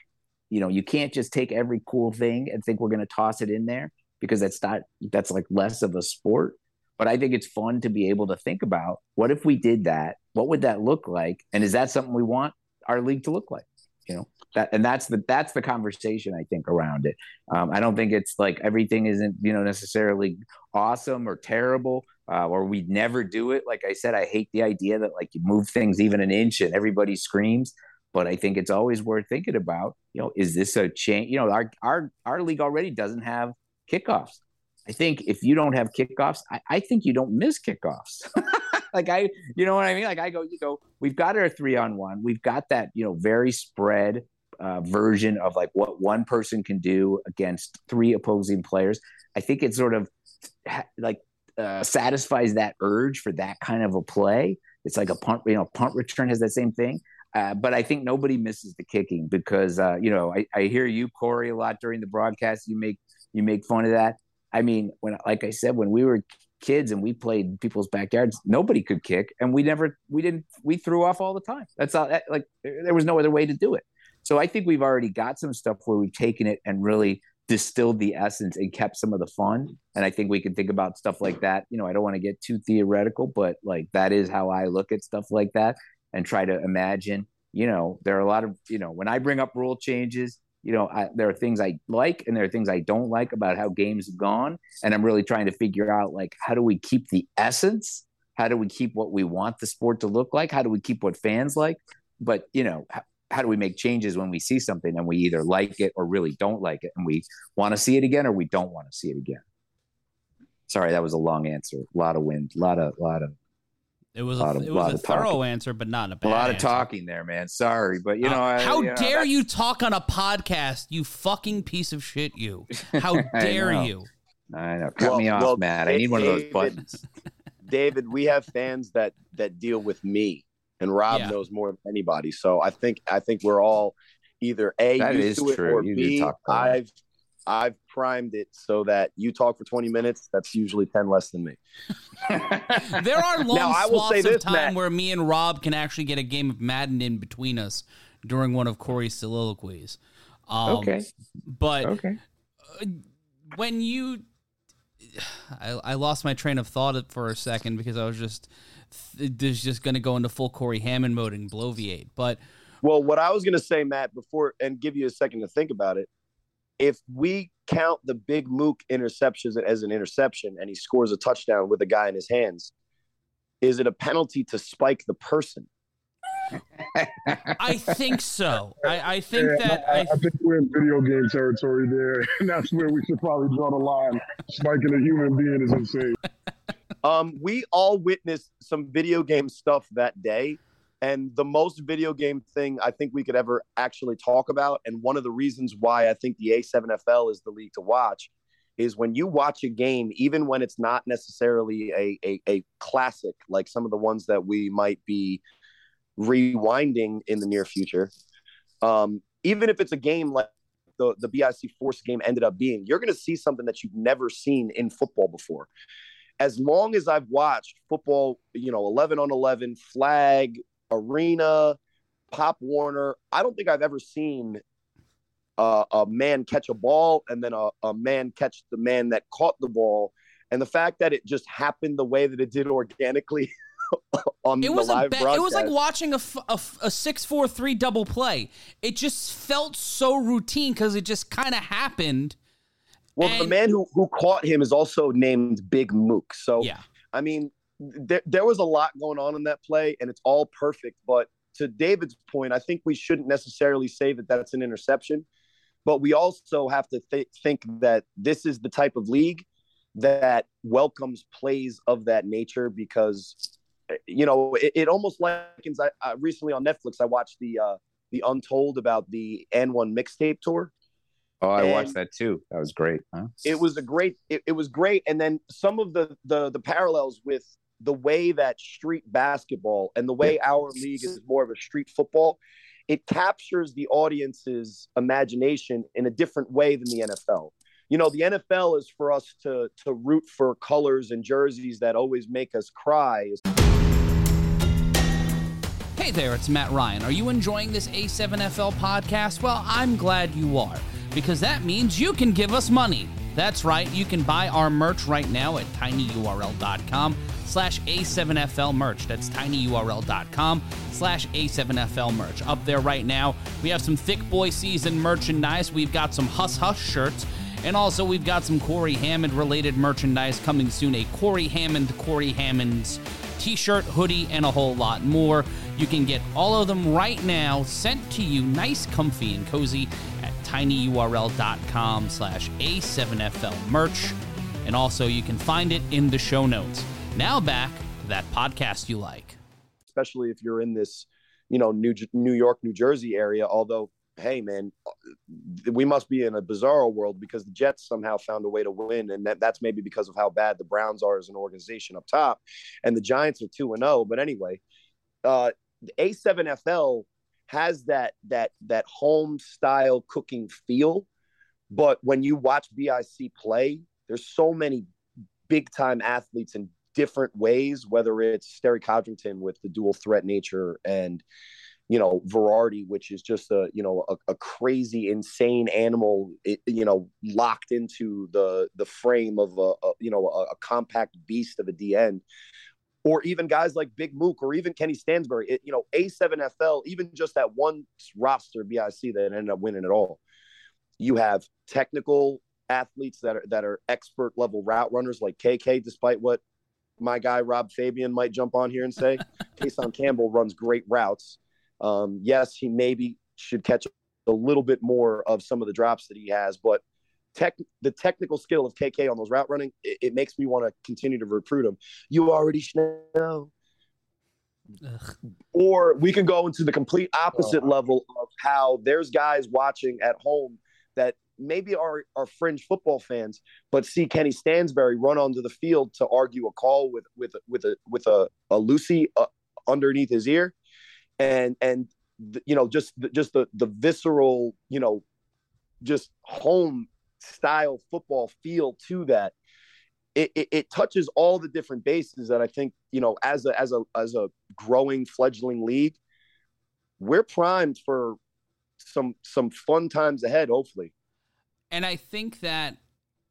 you know you can't just take every cool thing and think we're going to toss it in there because that's not that's like less of a sport but i think it's fun to be able to think about what if we did that what would that look like and is that something we want our league to look like you know that and that's the that's the conversation i think around it um, i don't think it's like everything isn't you know necessarily awesome or terrible uh, or we'd never do it like i said i hate the idea that like you move things even an inch and everybody screams but I think it's always worth thinking about. You know, is this a change? You know, our our our league already doesn't have kickoffs. I think if you don't have kickoffs, I, I think you don't miss kickoffs. *laughs* like I, you know what I mean? Like I go, you go. We've got our three on one. We've got that, you know, very spread uh, version of like what one person can do against three opposing players. I think it sort of like uh, satisfies that urge for that kind of a play. It's like a punt, you know, punt return has that same thing. Uh, but I think nobody misses the kicking because uh, you know I, I hear you Cory a lot during the broadcast. You make you make fun of that. I mean, when like I said, when we were kids and we played people's backyards, nobody could kick, and we never we didn't we threw off all the time. That's all. That, like there was no other way to do it. So I think we've already got some stuff where we've taken it and really distilled the essence and kept some of the fun. And I think we can think about stuff like that. You know, I don't want to get too theoretical, but like that is how I look at stuff like that and try to imagine you know there are a lot of you know when i bring up rule changes you know I, there are things i like and there are things i don't like about how games have gone. And i'm really trying to figure out like how do we keep the essence? How do we keep what we want the sport to look like? How do we keep what fans like? But you know how, how do we make changes when we see something and we either like it or really don't like it and we want to see it again or we don't want to see it again? Sorry that was a long answer. A lot of wind a lot of a lot of it was a, a, of, it was a thorough talking. answer, but not a bad. A lot answer. of talking there, man. Sorry, but you know, uh, how you know, dare you talk on a podcast? You fucking piece of shit! You. How *laughs* dare I you? I know. Cut well, me off, well, Matt. I need one of those buttons. *laughs* David, we have fans that that deal with me, and Rob yeah. knows more than anybody. So I think I think we're all either a that used to it true. or you b I've I've primed it so that you talk for 20 minutes. That's usually 10 less than me. *laughs* there are long now, I will swaths say this, of time Matt. where me and Rob can actually get a game of Madden in between us during one of Cory's soliloquies. Um, okay. But okay. Uh, when you. *sighs* I, I lost my train of thought for a second because I was just there's just going to go into full Cory Hammond mode and bloviate. But well, what I was going to say, Matt, before and give you a second to think about it, if we count the big Mook interceptions as an interception and he scores a touchdown with a guy in his hands, is it a penalty to spike the person? I think so. I, I think yeah, that I, I, I, think we're in video game territory there, *laughs* and that's where we should probably draw the line. Spiking a human being is insane. *laughs* Um, we all witnessed some video game stuff that day. And the most video game thing I think we could ever actually talk about, and one of the reasons why I think the A7FL is the league to watch, is when you watch a game, even when it's not necessarily a, a, a classic, like some of the ones that we might be rewinding in the near future, um, even if it's a game like the, the BIC Force game ended up being, you're going to see something that you've never seen in football before. As long as I've watched football, you know, 11 on 11, flag, arena, Pop Warner, I don't think I've ever seen uh, a man catch a ball and then a, a man catch the man that caught the ball. And the fact that it just happened the way that it did organically *laughs* on it was the live ba- broadcast. it was like watching a, f- a, f- a six four three double play. It just felt so routine because it just kind of happened. Well, the man who who caught him is also named Big Mook. So Yeah, I mean, there there was a lot going on in that play, and it's all perfect. But to David's point, I think we shouldn't necessarily say that that's an interception, but we also have to th- think that this is the type of league that welcomes plays of that nature because you know it, it almost likens. I, I recently on Netflix I watched the uh, the Untold about the N1 mixtape tour. Oh, I And- watched that too. That was great. Huh? it was a great it, it was great and then some of the the the parallels with the way that street basketball and the way our league is more of a street football it captures the audience's imagination in a different way than the NFL. You know, the NFL is for us to to root for colors and jerseys that always make us cry. Hey there, it's Matt Ryan. Are you enjoying this A7FL podcast? Well, I'm glad you are, because that means you can give us money. That's right, you can buy our merch right now at tinyurl.com slash A7FL merch. That's tinyurl.com slash A7FL merch. Up there right now, we have some thick boy season merchandise. We've got some Huss Huss shirts. And also, we've got some Cory Hammond related merchandise coming soon. A Cory Hammond, Cory Hammond's t shirt, hoodie, and a whole lot more. You can get all of them right now sent to you nice, comfy, and cozy at tinyurl.com slash A7FL merch. And also, you can find it in the show notes. Now back to that podcast you like. especially if you're in this, you know, New New York, New Jersey area. Although, hey, man, we must be in a bizarre world because the Jets somehow found a way to win, and that, that's maybe because of how bad the Browns are as an organization up top, and the Giants are two and zero. But anyway, uh, the A7FL has that that that home style cooking feel, but when you watch BIC play, there's so many big time athletes in different ways, whether it's Sterry Codrington with the dual threat nature and you know Verardi, which is just a you know a, a crazy, insane animal, it, you know, locked into the the frame of a, a you know a, a compact beast of a DN, or even guys like Big Mook or even Kenny Stansbury. It, you know, A7FL, even just that one roster BIC that ended up winning it all. You have technical athletes that are that are expert level route runners like KK, despite what my guy Rob Fabian might jump on here and say. *laughs* Kason Campbell runs great routes. Um, yes, he maybe should catch a little bit more of some of the drops that he has, but tech the technical skill of KK on those route running, it, it makes me want to continue to recruit him. You already know. Ugh. Or we can go into the complete opposite level of how there's guys watching at home that maybe are, are fringe football fans, but see Kenny Stansbury run onto the field to argue a call with with with a with a, a Lucy uh, underneath his ear, and and the, you know just the, just the the visceral you know just home style football feel to that. It, it, it touches all the different bases that I think you know as a as a as a growing fledgling league, we're primed for some some fun times ahead. Hopefully. And I think that,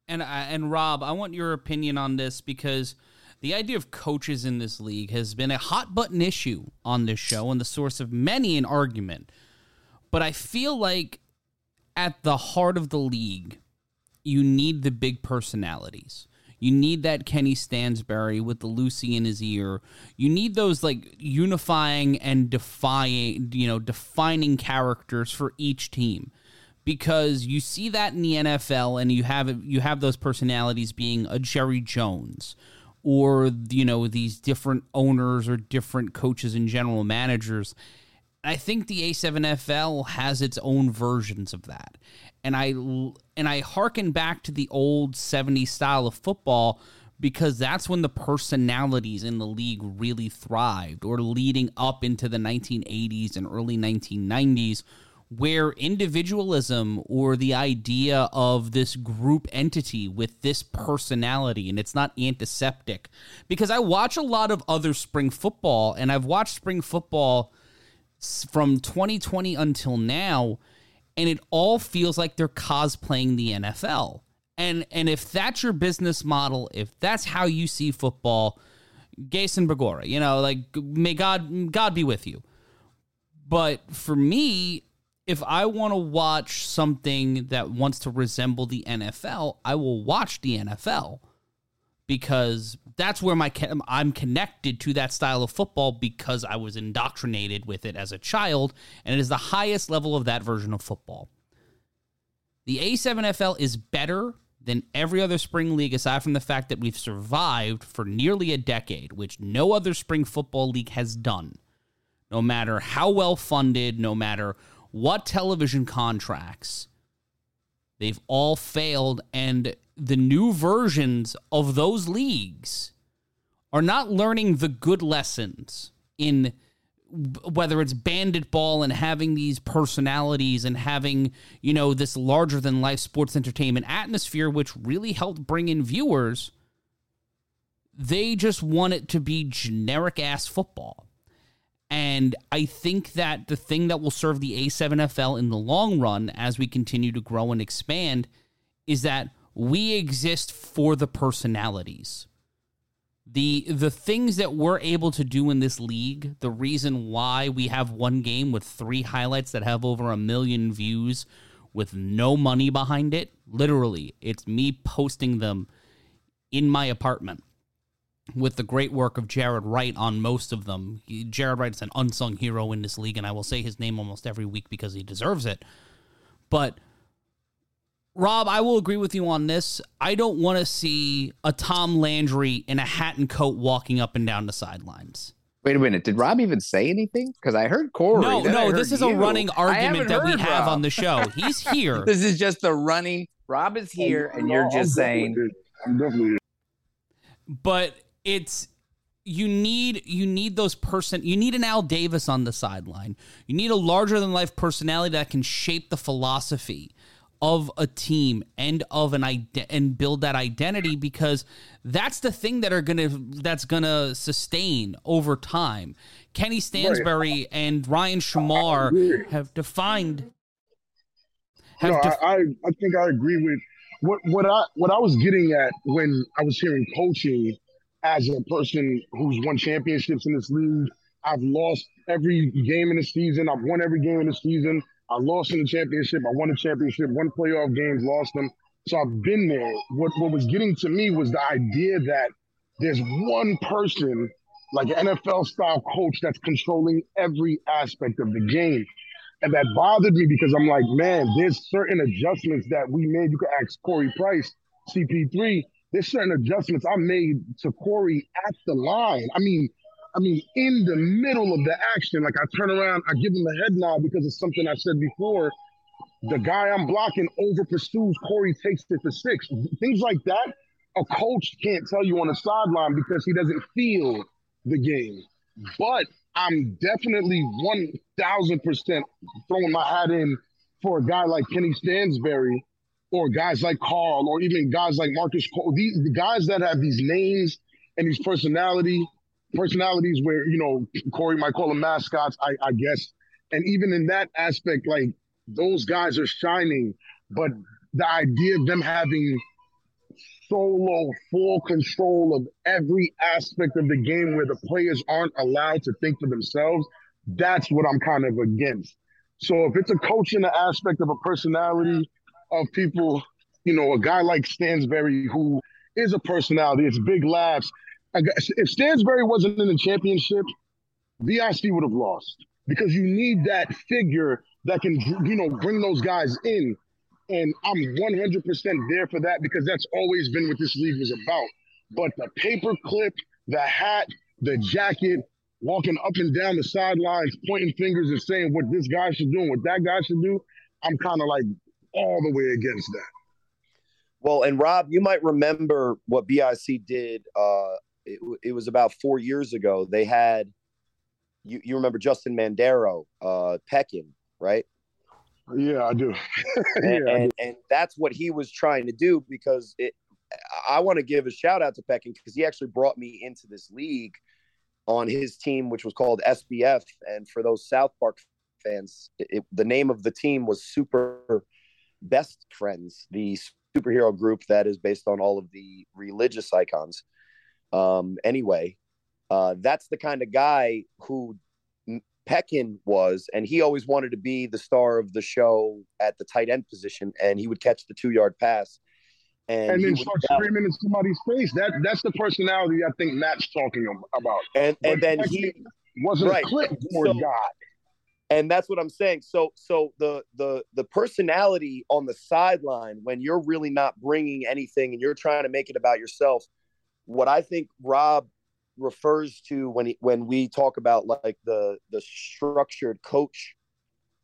and I, and Rob, I want your opinion on this because the idea of coaches in this league has been a hot button issue on this show and the source of many an argument. But I feel like at the heart of the league, you need the big personalities. You need that Kenny Stansbury with the Lucy in his ear. You need those like unifying and defying, you know, defining characters for each team because you see that in the NFL and you have you have those personalities being a Jerry Jones or you know these different owners or different coaches and general managers. I think the A7FL has its own versions of that. And I and I hearken back to the old 70s style of football because that's when the personalities in the league really thrived or leading up into the 1980s and early 1990s where individualism or the idea of this group entity with this personality and it's not antiseptic because I watch a lot of other spring football and I've watched spring football from 2020 until now and it all feels like they're cosplaying the NFL. And and if that's your business model, if that's how you see football, Jason Begora, you know, like may God God be with you. But for me, if I want to watch something that wants to resemble the NFL, I will watch the NFL because that's where my I'm connected to that style of football because I was indoctrinated with it as a child and it is the highest level of that version of football. The A7FL is better than every other spring league aside from the fact that we've survived for nearly a decade, which no other spring football league has done. No matter how well funded, no matter what television contracts, they've all failed and the new versions of those leagues are not learning the good lessons in whether it's bandit ball and having these personalities and having you know this larger than life sports entertainment atmosphere which really helped bring in viewers they just want it to be generic ass football and i think that the thing that will serve the a7fl in the long run as we continue to grow and expand is that we exist for the personalities. The the things that we're able to do in this league, the reason why we have one game with three highlights that have over a million views with no money behind it, literally, it's me posting them in my apartment with the great work of Jared Wright on most of them. Jared Wright is an unsung hero in this league, and I will say his name almost every week because he deserves it. But Rob, I will agree with you on this. I don't want to see a Tom Landry in a hat and coat walking up and down the sidelines. Wait a minute. Did Rob even say anything? Because I heard Cory. No, no. This is you. a running argument that we Rob. have on the show. He's *laughs* here. this is just the running. Rob is here, and you're just I'm saying. I'm definitely. But it's you need you need those person you need an Al Davis on the sideline. You need a larger than life personality that can shape the philosophy of a team and of an ide- and build that identity because that's the thing that are gonna that's gonna sustain over time. Kenny Stansbury and Ryan Shamar have defined. Have no, def- I, I think I agree with what what I what I was getting at when I was hearing coaching as a person who's won championships in this league. I've lost every game in the season. I've won every game in the season. I lost in the championship. I won a championship, won playoff games, lost them. So I've been there. What what was getting to me was the idea that there's one person, like an NFL style coach, that's controlling every aspect of the game. And that bothered me because I'm like, man, there's certain adjustments that we made. You could ask Corey Price, CP3. There's certain adjustments I made to Corey at the line. I mean, I mean, in the middle of the action, like I turn around, I give him a head nod because it's something I said before. The guy I'm blocking over pursues, Corey takes it for six. Things like that, a coach can't tell you on the sideline because he doesn't feel the game. But I'm definitely 1000% throwing my hat in for a guy like Kenny Stansbury or guys like Carl or even guys like Marcus Cole. These the guys that have these names and these personality personalities where you know Cory might call them mascots, I, I guess. And even in that aspect, like those guys are shining, but the idea of them having solo full control of every aspect of the game where the players aren't allowed to think for themselves, that's what I'm kind of against. So if it's a coach in the aspect of a personality of people, you know, a guy like Stansbury who is a personality, it's big laughs, if Stansbury wasn't in the championship, BIC would have lost because you need that figure that can, you know, bring those guys in. And I'm 100% there for that because that's always been what this league was about. but the paper clip, the hat, the jacket, walking up and down the sidelines, pointing fingers and saying what this guy should do and what that guy should do, I'm kind of like all the way against that. Well, and Rob, you might remember what BIC did. Uh, it, it was about four years ago. They had you. You remember Justin Mandero, uh, Peckin, right? Yeah, I do. *laughs* yeah, and, and, and that's what he was trying to do because it. I want to give a shout out to Peckin because he actually brought me into this league on his team, which was called SBF. And for those South Park fans, it, the name of the team was Super Best Friends, the superhero group that is based on all of the religious icons. Um, anyway, uh, that's the kind of guy who Peckin was, and he always wanted to be the star of the show at the tight end position, and he would catch the two yard pass. And, and then start screaming in somebody's face. That that's the personality I think Matt's talking about. And and then he wasn't right. a clip for so, God and that's what i'm saying. So so the the the personality on the sideline when you're really not bringing anything and you're trying to make it about yourself what i think rob refers to when he, when we talk about like the the structured coach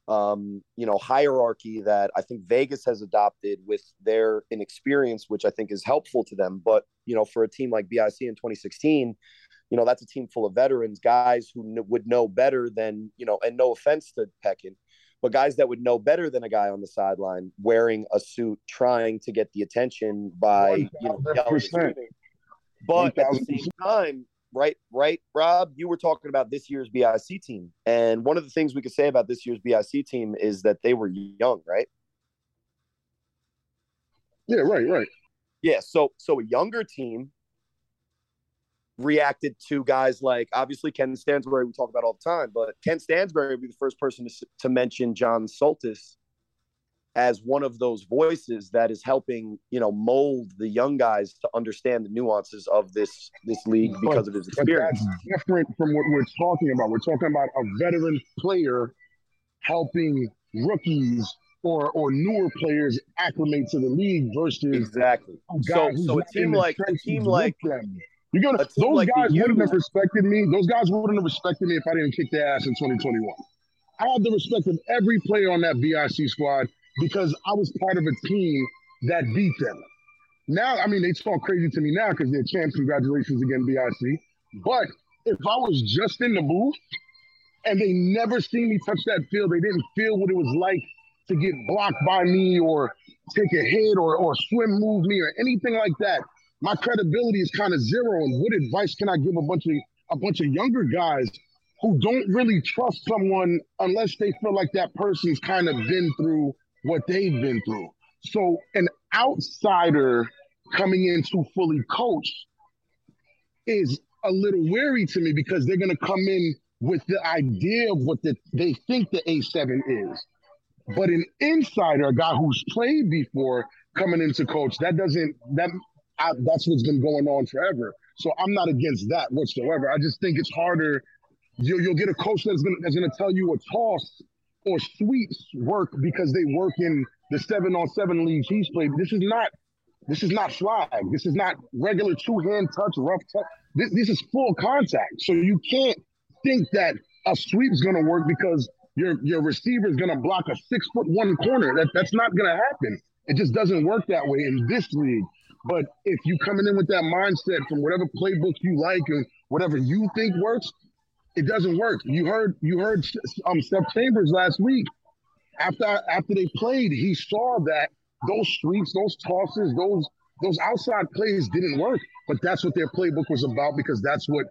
um you know hierarchy that i think vegas has adopted with their inexperience which i think is helpful to them. But you know for a team like bic in 2016 you know, that's a team full of veterans, guys who would know better than, you know, and no offense to Peckin, but guys that would know better than a guy on the sideline wearing a suit, trying to get the attention by, you know, yelling. But at the same time, right, right, Rob, you were talking about this year's BIC team. And one of the things we could say about this year's BIC team is that they were young, right? Yeah, right, right. Yeah, so so a younger team reacted to guys like obviously Ken Stansbury we talk about all the time, but Ken Stansbury would be the first person to, to mention John Soltis as one of those voices that is helping you know mold the young guys to understand the nuances of this this league because but, of his experience. that's different from what we're talking about. We're talking about a veteran player helping rookies or or newer players acclimate to the league versus exactly. So so a team like a team like them. You're gonna those like guys wouldn't have respected me. Those guys wouldn't have respected me if I didn't kick their ass in 2021. I have the respect of every player on that BIC squad because I was part of a team that beat them. Now, I mean, they talk crazy to me now because they're champs. Congratulations again, BIC. But if I was just in the booth and they never seen me touch that field, they didn't feel what it was like to get blocked by me or take a hit or, or swim move me or anything like that my credibility is kind of zero. And what advice can I give a bunch of a bunch of younger guys who don't really trust someone unless they feel like that person's kind of been through what they've been through? So an outsider coming in to fully coach is a little weary to me because they're going to come in with the idea of what the, they think the A7 is. But an insider, a guy who's played before coming into coach, that doesn't that I, that's what's been going on forever. So I'm not against that whatsoever. I just think it's harder. You'll, you'll get a coach that's gonna that's gonna tell you a toss or sweeps work because they work in the seven on seven leagues he's played. This is not this is not flag. This is not regular two hand touch, rough touch. This, this is full contact. So you can't think that a sweep's gonna work because your your receiver is gonna block a six foot one corner. That that's not gonna happen. It just doesn't work that way in this league. But if you coming in with that mindset from whatever playbook you like and whatever you think works, it doesn't work. You heard you heard um Steph Chambers last week. After after they played, he saw that those streaks, those tosses, those those outside plays didn't work. But that's what their playbook was about because that's what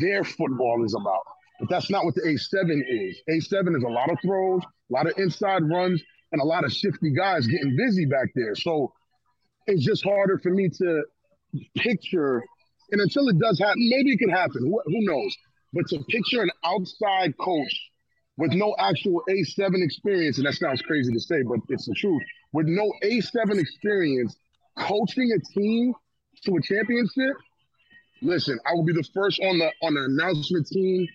their football is about. But that's not what the A7 is. A7 is a lot of throws, a lot of inside runs, and a lot of shifty guys getting busy back there. So it's just harder for me to picture. And until it does happen, maybe it can happen. Who, who knows? But to picture an outside coach with no actual A7 experience, and that sounds crazy to say, but it's the truth, with no A7 experience coaching a team to a championship, listen, I will be the first on the on the announcement team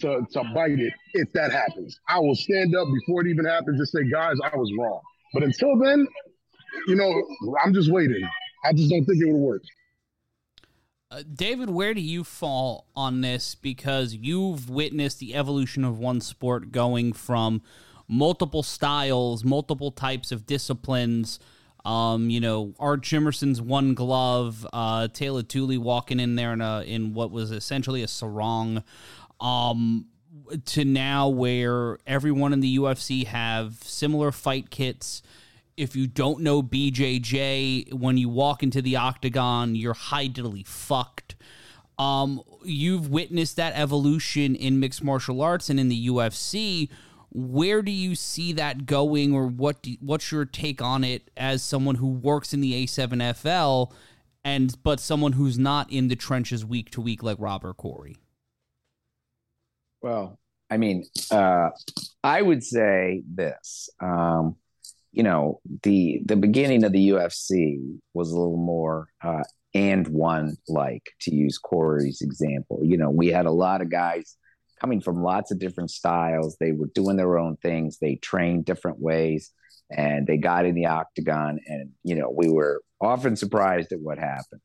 to, to bite it if that happens. I will stand up before it even happens and say, guys, I was wrong. But until then, you know, I'm just waiting. I just don't think it would work. Uh, David, where do you fall on this? Because you've witnessed the evolution of one sport going from multiple styles, multiple types of disciplines. Um, you know, Art Jimerson's one glove, uh, Teila Tuli walking in there in a in what was essentially a sarong. Um, to now where everyone in the UFC have similar fight kits. If you don't know BJJ, when you walk into the octagon, you're hidely fucked. Um, you've witnessed that evolution in mixed martial arts and in the UFC. Where do you see that going, or what? Do, what's your take on it as someone who works in the A7FL, and but someone who's not in the trenches week to week like Robert Cory? Well, I mean, uh, I would say this. Um, you know, the the beginning of the UFC was a little more uh, and one like, to use Cory's example. You know, we had a lot of guys coming from lots of different styles. They were doing their own things. They trained different ways, and they got in the octagon. And you know, we were often surprised at what happened.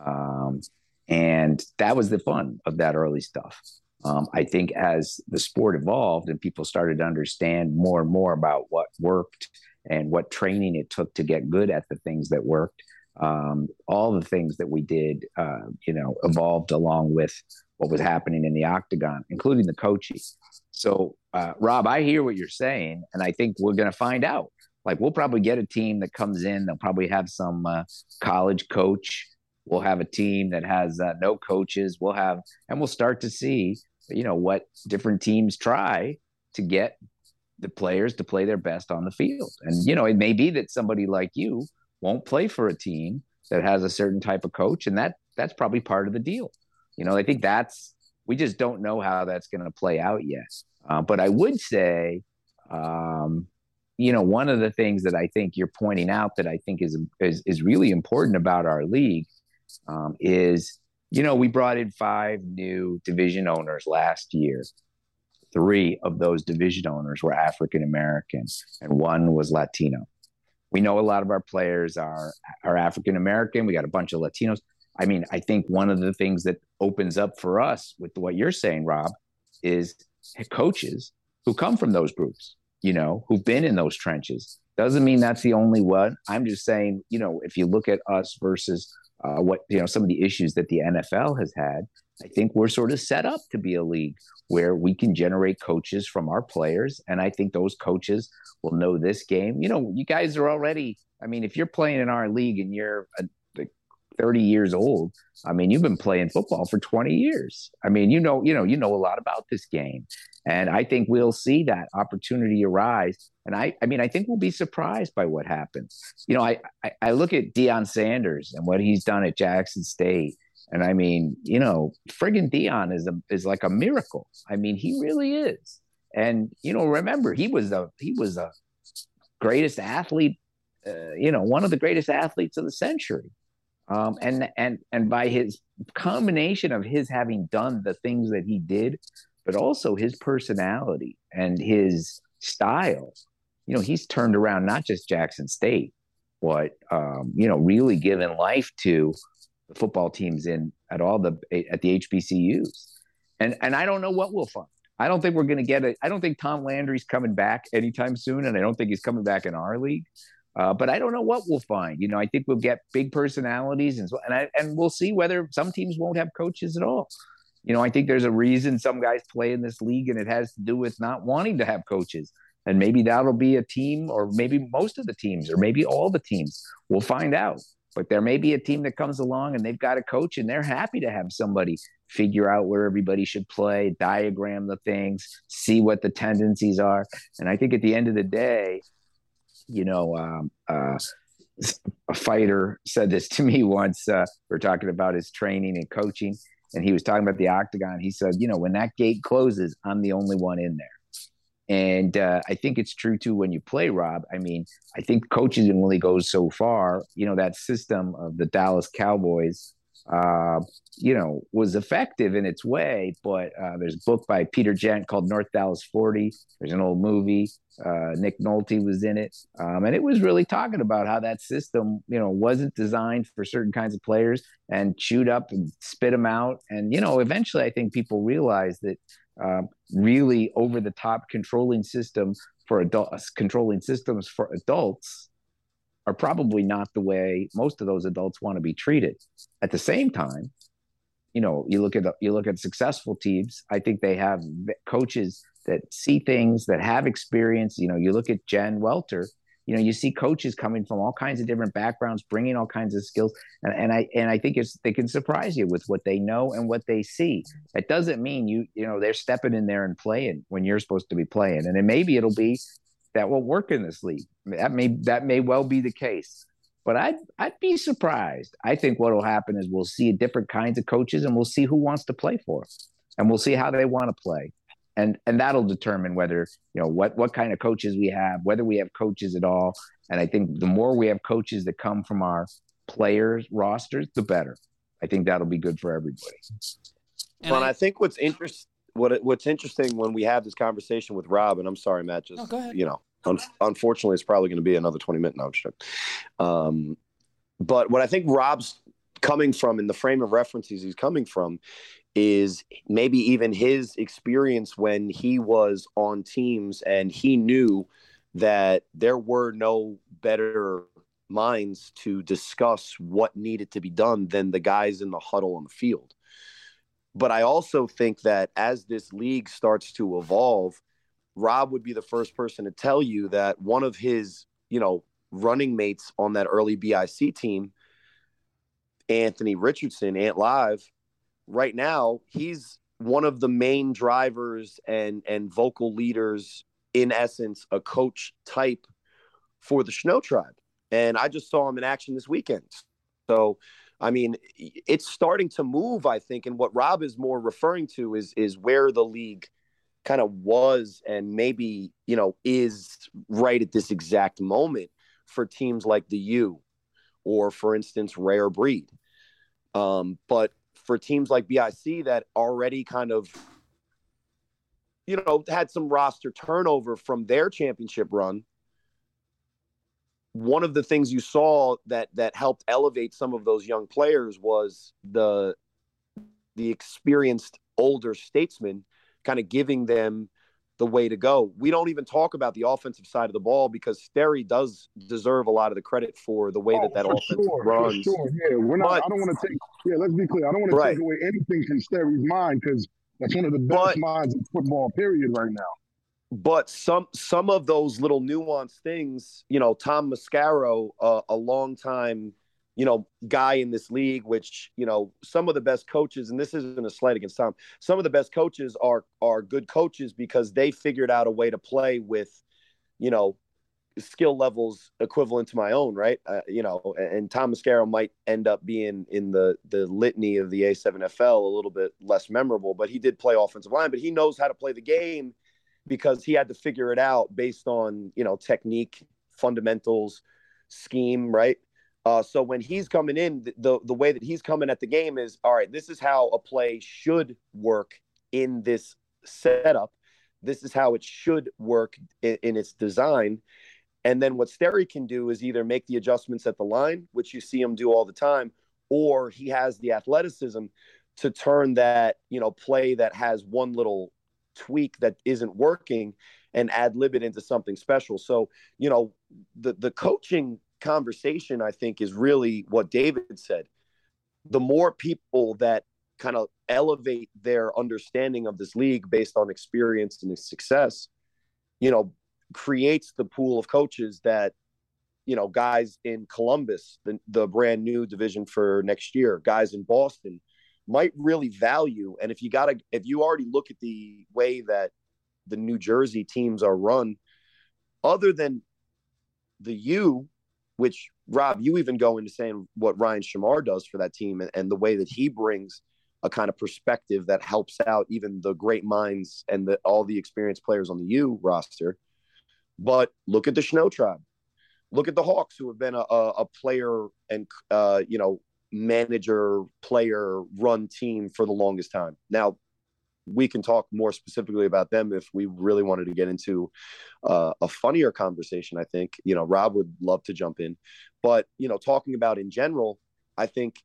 Um, and that was the fun of that early stuff. Um, I think as the sport evolved and people started to understand more and more about what worked and what training it took to get good at the things that worked, um, all the things that we did, uh, you know, evolved along with what was happening in the octagon, including the coaching. So, uh, Rob, I hear what you're saying, and I think we're going to find out. Like, we'll probably get a team that comes in. They'll probably have some uh, college coach. We'll have a team that has uh, no coaches. We'll have, and we'll start to see you know what different teams try to get the players to play their best on the field. And you know, it may be that somebody like you won't play for a team that has a certain type of coach, and that that's probably part of the deal. You know, I think that's we just don't know how that's going to play out yet. Uh, but I would say, um, you know, one of the things that I think you're pointing out that I think is is, is really important about our league um, is you know, we brought in five new division owners last year. Three of those division owners were African American, and one was Latino. We know a lot of our players are are African American. We got a bunch of Latinos. I mean, I think one of the things that opens up for us with what you're saying, Rob, is coaches who come from those groups. You know, who've been in those trenches. Doesn't mean that's the only one. I'm just saying, you know, if you look at us versus uh, what you know some of the issues that the NFL has had. I think we're sort of set up to be a league where we can generate coaches from our players, and I think those coaches will know this game. You know, you guys are already. I mean, if you're playing in our league and you're uh, a, 30 years old, I mean, you've been playing football for 20 years. I mean, you know, you know, you know a lot about this game. And I think we'll see that opportunity arise. And I, I mean, I think we'll be surprised by what happens. You know, I, I, I look at Deion Sanders and what he's done at Jackson State. And I mean, you know, friggin' Deion is a is like a miracle. I mean, he really is. And you know, remember, he was a he was a greatest athlete. Uh, you know, one of the greatest athletes of the century. Um, and and and by his combination of his having done the things that he did, but also his personality and his style, you know, he's turned around not just Jackson State, but um, you know, really given life to the football teams in at all the at the HBCUs. And and I don't know what we'll find. I don't think we're going to get it. I don't think Tom Landry's coming back anytime soon, and I don't think he's coming back in our league. Uh, but I don't know what we'll find. You know, I think we'll get big personalities, and and I, and we'll see whether some teams won't have coaches at all. You know, I think there's a reason some guys play in this league, and it has to do with not wanting to have coaches. And maybe that'll be a team, or maybe most of the teams, or maybe all the teams. We'll find out. But there may be a team that comes along and they've got a coach, and they're happy to have somebody figure out where everybody should play, diagram the things, see what the tendencies are. And I think at the end of the day, you know, um, uh, a fighter said this to me once. Uh, we are talking about his training and coaching, and he was talking about the octagon. He said, you know, when that gate closes, I'm the only one in there. And uh, I think it's true too when you play, Rob. I mean, I think coaching only goes so far. You know, that system of the Dallas Cowboys uh, you know, was effective in its way. But uh, there's a book by Peter Gent called North Dallas 40. There's an old movie. Uh, Nick Nolte was in it. Um, and it was really talking about how that system, you know, wasn't designed for certain kinds of players and chewed up and spit them out. And, you know, eventually I think people realized that um, really over the top controlling system for adults, controlling systems for adults are probably not the way most of those adults want to be treated. At the same time, you know, you look at you look at successful teams. I think they have coaches that see things that have experience. You know, you look at Jen Welter. You know, you see coaches coming from all kinds of different backgrounds, bringing all kinds of skills, and, and I and I think it's they can surprise you with what they know and what they see. It doesn't mean you you know they're stepping in there and playing when you're supposed to be playing, and then maybe it'll be that will work in this league. That may that may well be the case. But I'd I'd be surprised. I think what will happen is we'll see different kinds of coaches and we'll see who wants to play for. And we'll see how they want to play. And and that'll determine whether, you know, what what kind of coaches we have, whether we have coaches at all. And I think the more we have coaches that come from our players rosters, the better. I think that'll be good for everybody. And well, I, I think what's interesting what what's interesting when we have this conversation with Rob, and I'm sorry, Matt, just oh, you know, un- unfortunately, it's probably going to be another 20 minute no Um, but what I think Rob's coming from in the frame of references he's coming from is maybe even his experience when he was on teams and he knew that there were no better minds to discuss what needed to be done than the guys in the huddle on the field. But I also think that as this league starts to evolve, Rob would be the first person to tell you that one of his, you know, running mates on that early BIC team, Anthony Richardson, Ant Live, right now, he's one of the main drivers and and vocal leaders, in essence, a coach type for the Snow Tribe. And I just saw him in action this weekend. So I mean, it's starting to move, I think. And what Rob is more referring to is is where the league kind of was and maybe, you know, is right at this exact moment for teams like the U or for instance, Rare Breed. Um, but for teams like BIC that already kind of you know, had some roster turnover from their championship run one of the things you saw that that helped elevate some of those young players was the the experienced older statesmen kind of giving them the way to go. We don't even talk about the offensive side of the ball because Sterry does deserve a lot of the credit for the way oh, that that offense sure, runs. sure, yeah. We're not. But, I don't want to take. Yeah, let's be clear. I don't want right. to take away anything from Sterry's mind because that's one of the best but, minds in football. Period. Right now but some some of those little nuanced things, you know, Tom Mascaro, uh, a long time, you know, guy in this league, which you know, some of the best coaches, and this isn't a slight against Tom. Some of the best coaches are are good coaches because they figured out a way to play with, you know, skill levels equivalent to my own, right? Uh, you know, and Tom Mascaro might end up being in the the litany of the A7FL a little bit less memorable, but he did play offensive line, but he knows how to play the game because he had to figure it out based on you know technique, fundamentals, scheme, right? Uh, so when he's coming in, the the way that he's coming at the game is all right. This is how a play should work in this setup. This is how it should work in, in its design. And then what Sterry can do is either make the adjustments at the line, which you see him do all the time, or he has the athleticism to turn that you know play that has one little tweak that isn't working and ad lib it into something special. So, you know, the the coaching conversation I think is really what David said. The more people that kind of elevate their understanding of this league based on experience and success, you know, creates the pool of coaches that you know guys in Columbus, the the brand new division for next year, guys in Boston, might really value. And if you got to, if you already look at the way that the New Jersey teams are run, other than the U, which Rob, you even go into saying what Ryan Shamar does for that team and, and the way that he brings a kind of perspective that helps out even the great minds and the, all the experienced players on the U roster. But look at the Snow Tribe. Look at the Hawks, who have been a, a, player and uh, you know manager player run team for the longest time. Now, we can talk more specifically about them if we really wanted to get into uh, a funnier conversation. I think you know Rob would love to jump in, but you know talking about in general, I think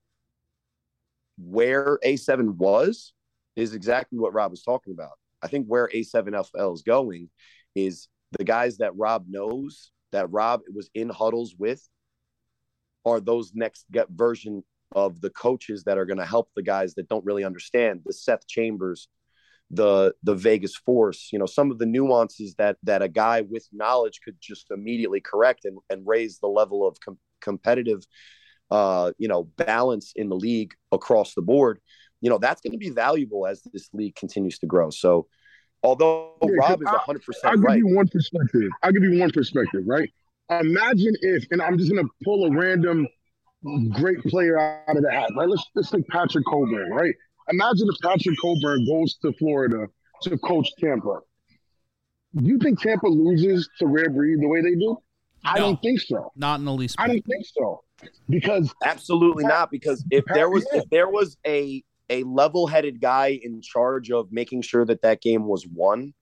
where A7 was is exactly what Rob was talking about. I think where A7FL is going is the guys that Rob knows that Rob was in huddles with are those next get version of the coaches that are going to help the guys that don't really understand the Seth Chambers, the the Vegas Force, you know, some of the nuances that that a guy with knowledge could just immediately correct and, and raise the level of com- competitive uh, you know, balance in the league across the board. You know, that's going to be valuable as this league continues to grow. So although yeah, Rob is 100% I'll right. give you one perspective. I'll give you one perspective, right? Imagine if, and I'm just going to pull a random great player out of the hat, right? Let's, let's take Patrick Cockburn, right? Imagine if Patrick Coburn goes to Florida to coach Tampa. Do you think Tampa loses to Rare Breed the way they do? No, I don't think so. Not in the least. I don't think so because absolutely not. Because if there was if there was a a level-headed guy in charge of making sure that that game was won,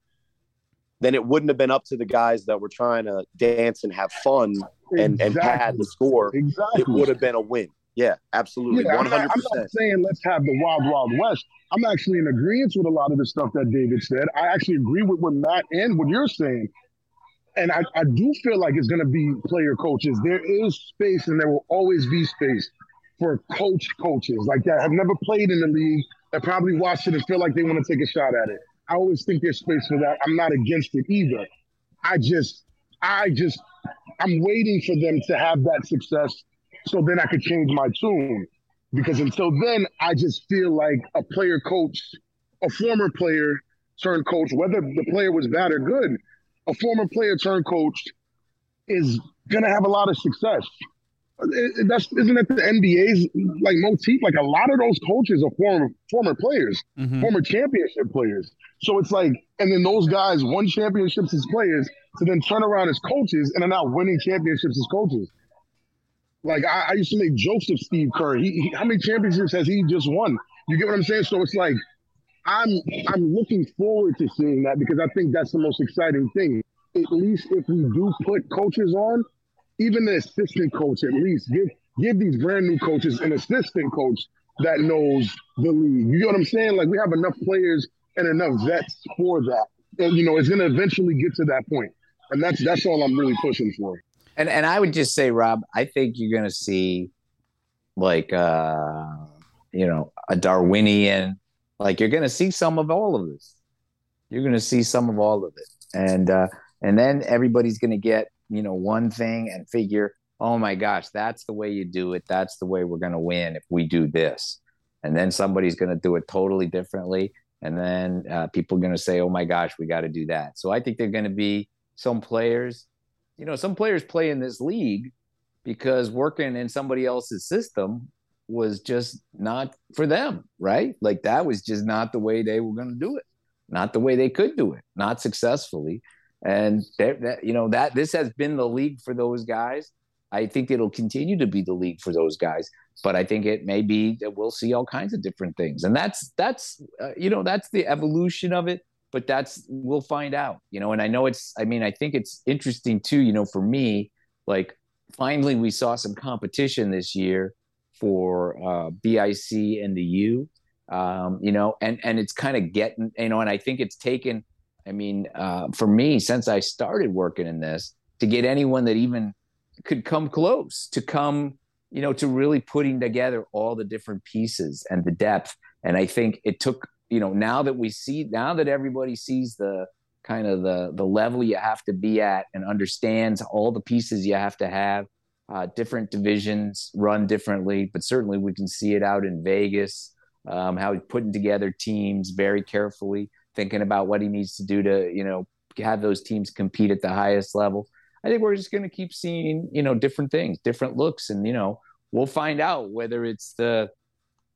then it wouldn't have been up to the guys that were trying to dance and have fun and, exactly. and pad the score. Exactly. It would have been a win. Yeah, absolutely. 100%. I'm not, I'm not saying let's have the wild, wild west. I'm actually in agreement with a lot of the stuff that David said. I actually agree with what Matt and what you're saying. And I, I do feel like it's going to be player coaches. There is space and there will always be space for coach coaches like that have never played in the league that probably watched it and feel like they want to take a shot at it. I always think there's space for that. I'm not against it either. I just, I just, I'm waiting for them to have that success so then I could change my tune. Because until then, I just feel like a player coach, a former player turned coach, whether the player was bad or good, a former player turned coach is going to have a lot of success that's isn't it the NBA's like motif? Like a lot of those coaches are former former players, mm-hmm. former championship players. So it's like, and then those guys won championships as players to then turn around as coaches and are now winning championships as coaches. Like I, I used to make jokes of Steve Kerr. He, he, how many championships has he just won? You get what I'm saying? So it's like I'm I'm looking forward to seeing that because I think that's the most exciting thing. At least if we do put coaches on, even the assistant coach at least give give these brand new coaches an assistant coach that knows the league. You know what I'm saying? Like we have enough players and enough vets for that. And, you know, it's to eventually get to that point, and that's that's all I'm really pushing for. And and I would just say, Rob, I think you're going to see like uh you know a Darwinian. Like you're going to see some of all of this. You're going to see some of all of it, and uh and then everybody's going to get you know one thing and figure oh my gosh that's the way you do it. That's the way we're going to win if we do this. And then somebody's going to do it totally differently. And then uh, people are going to say oh my gosh we got to do that. So i think they're going to be some players you know some players play in this league because working in somebody else's system was just not for them right like that was just not the way they were going to do it not the way they could do it not successfully and that, you know that this has been the league for those guys. I think it'll continue to be the league for those guys, but I think it may be that we'll see all kinds of different things, and that's that's uh, you know that's the evolution of it. But that's we'll find out, you know. And I know it's. I mean, I think it's interesting too. You know, for me, like finally we saw some competition this year for uh, BIC and the U. Um, you know, and and it's kind of getting you know, and I think it's taken I mean, uh, for me, since I started working in this, to get anyone that even could come close to come, you know, to really putting together all the different pieces and the depth. And I think it took, you know, now that we see, now that everybody sees the kind of the the level you have to be at and understands all the pieces you have to have. Uh, different divisions run differently, but certainly we can see it out in Vegas. Um, how he's putting together teams very carefully thinking about what he needs to do to, you know, have those teams compete at the highest level. I think we're just going to keep seeing, you know, different things, different looks, and you know, we'll find out whether it's the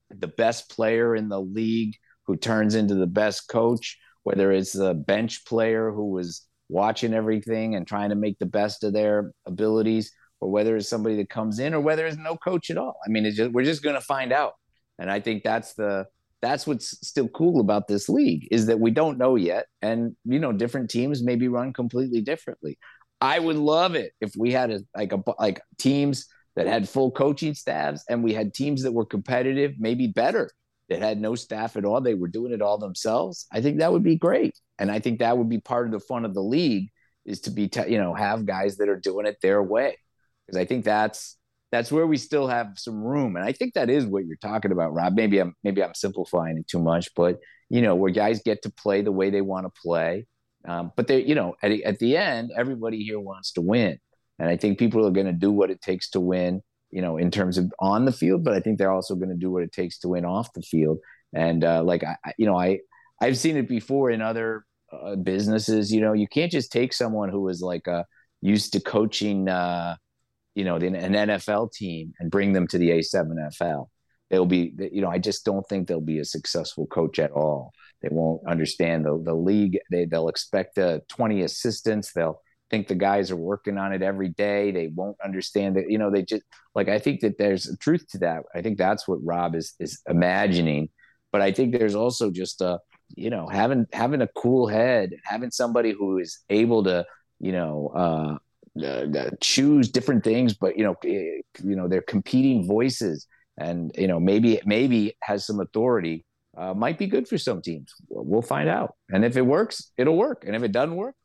the best player in the league who turns into the best coach, whether it's the bench player who was watching everything and trying to make the best of their abilities, or whether it's somebody that comes in or whether it's no coach at all. I mean, just, we're just going to find out. And I think that's the that's what's still cool about this league is that we don't know yet, and you know, different teams maybe run completely differently. I would love it if we had a like a like teams that had full coaching staffs and we had teams that were competitive, maybe better that had no staff at all. They were doing it all themselves. I think that would be great, and I think that would be part of the fun of the league is to be te- you know have guys that are doing it their way because I think that's that's where we still have some room, and I think that is what you're talking about, Rob. Maybe I'm maybe I'm simplifying it too much, but you know where guys get to play the way they want to play. Um, but they, you know, at, at the end, everybody here wants to win, and I think people are going to do what it takes to win you know, in terms of on the field, but I think they're also going to do what it takes to win off the field. And uh, like I, you know, I I've seen it before in other uh, businesses. You know, you can't just take someone who is like uh, used to coaching, uh, you know, an NFL team and bring them to the A7FL. They'll be, you know, I just don't think they'll be a successful coach at all. They won't understand the the league. They they'll expect uh, 20 assistants. They'll think the guys are working on it every day. They won't understand that, you know, they just like I think that there's truth to that. I think that's what Rob is is imagining. But I think there's also just a, you know, having having a cool head, having somebody who is able to, you know, uh, uh, choose different things, but you know, eh, you know, they're competing voices, and you know, maybe maybe has some authority. Uh, might be good for some teams. We'll find out. And if it works, it'll work. And if it doesn't work,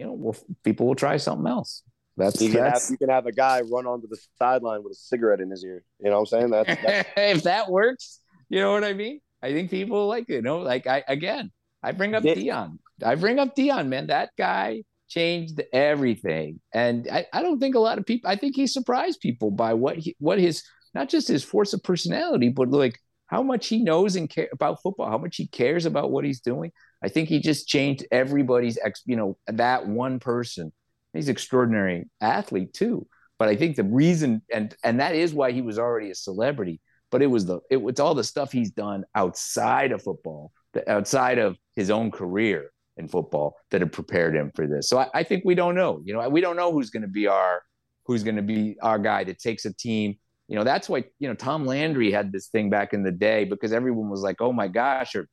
you know, we'll, people will try something else. That's you can, that's, have, you can have a guy run onto the sideline with a cigarette in his ear. You know what I'm saying? That's, that's... *laughs* if that works, you know what I mean. I think people like it. You know, like I again, I bring up Deion. I bring up Deion, man. That guy changed everything, and I, I don't think a lot of people. I think he surprised people by what he, what his not just his force of personality, but like how much he knows and care about football, how much he cares about what he's doing. I think he just changed everybody's ex, you know, that one person. He's extraordinary athlete too. But I think the reason and and that is why he was already a celebrity. But it was the it was all the stuff he's done outside of football, outside of his own career in football that have prepared him for this. So I, I think we don't know. You know, we don't know who's going to be our who's going to be our guy that takes a team. You know, that's why you know Tom Landry had this thing back in the day because everyone was like, "Oh my gosh," or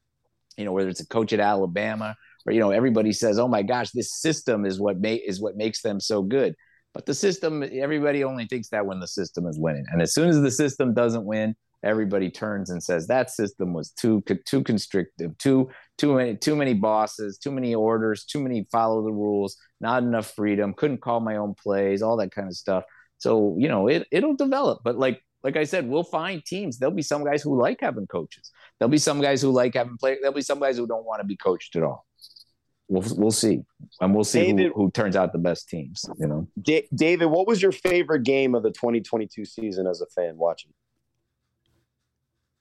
you know, whether it's a coach at Alabama or, you know, everybody says, oh my gosh, this system is what is what makes them so good. But the system, everybody only thinks that when the system is winning. And as soon as the system doesn't win, everybody turns and says that system was too too constrictive, too too many too many bosses, too many orders, too many follow the rules, not enough freedom, couldn't call my own plays, all that kind of stuff. So you know it it'll develop, but like like I said, we'll find teams. There'll be some guys who like having coaches. There'll be some guys who like having players. There'll be some guys who don't want to be coached at all. We'll we'll see, and we'll see David, who, who, turns out the best teams. You know, D- David, what was your favorite game of the 2022 season as a fan watching?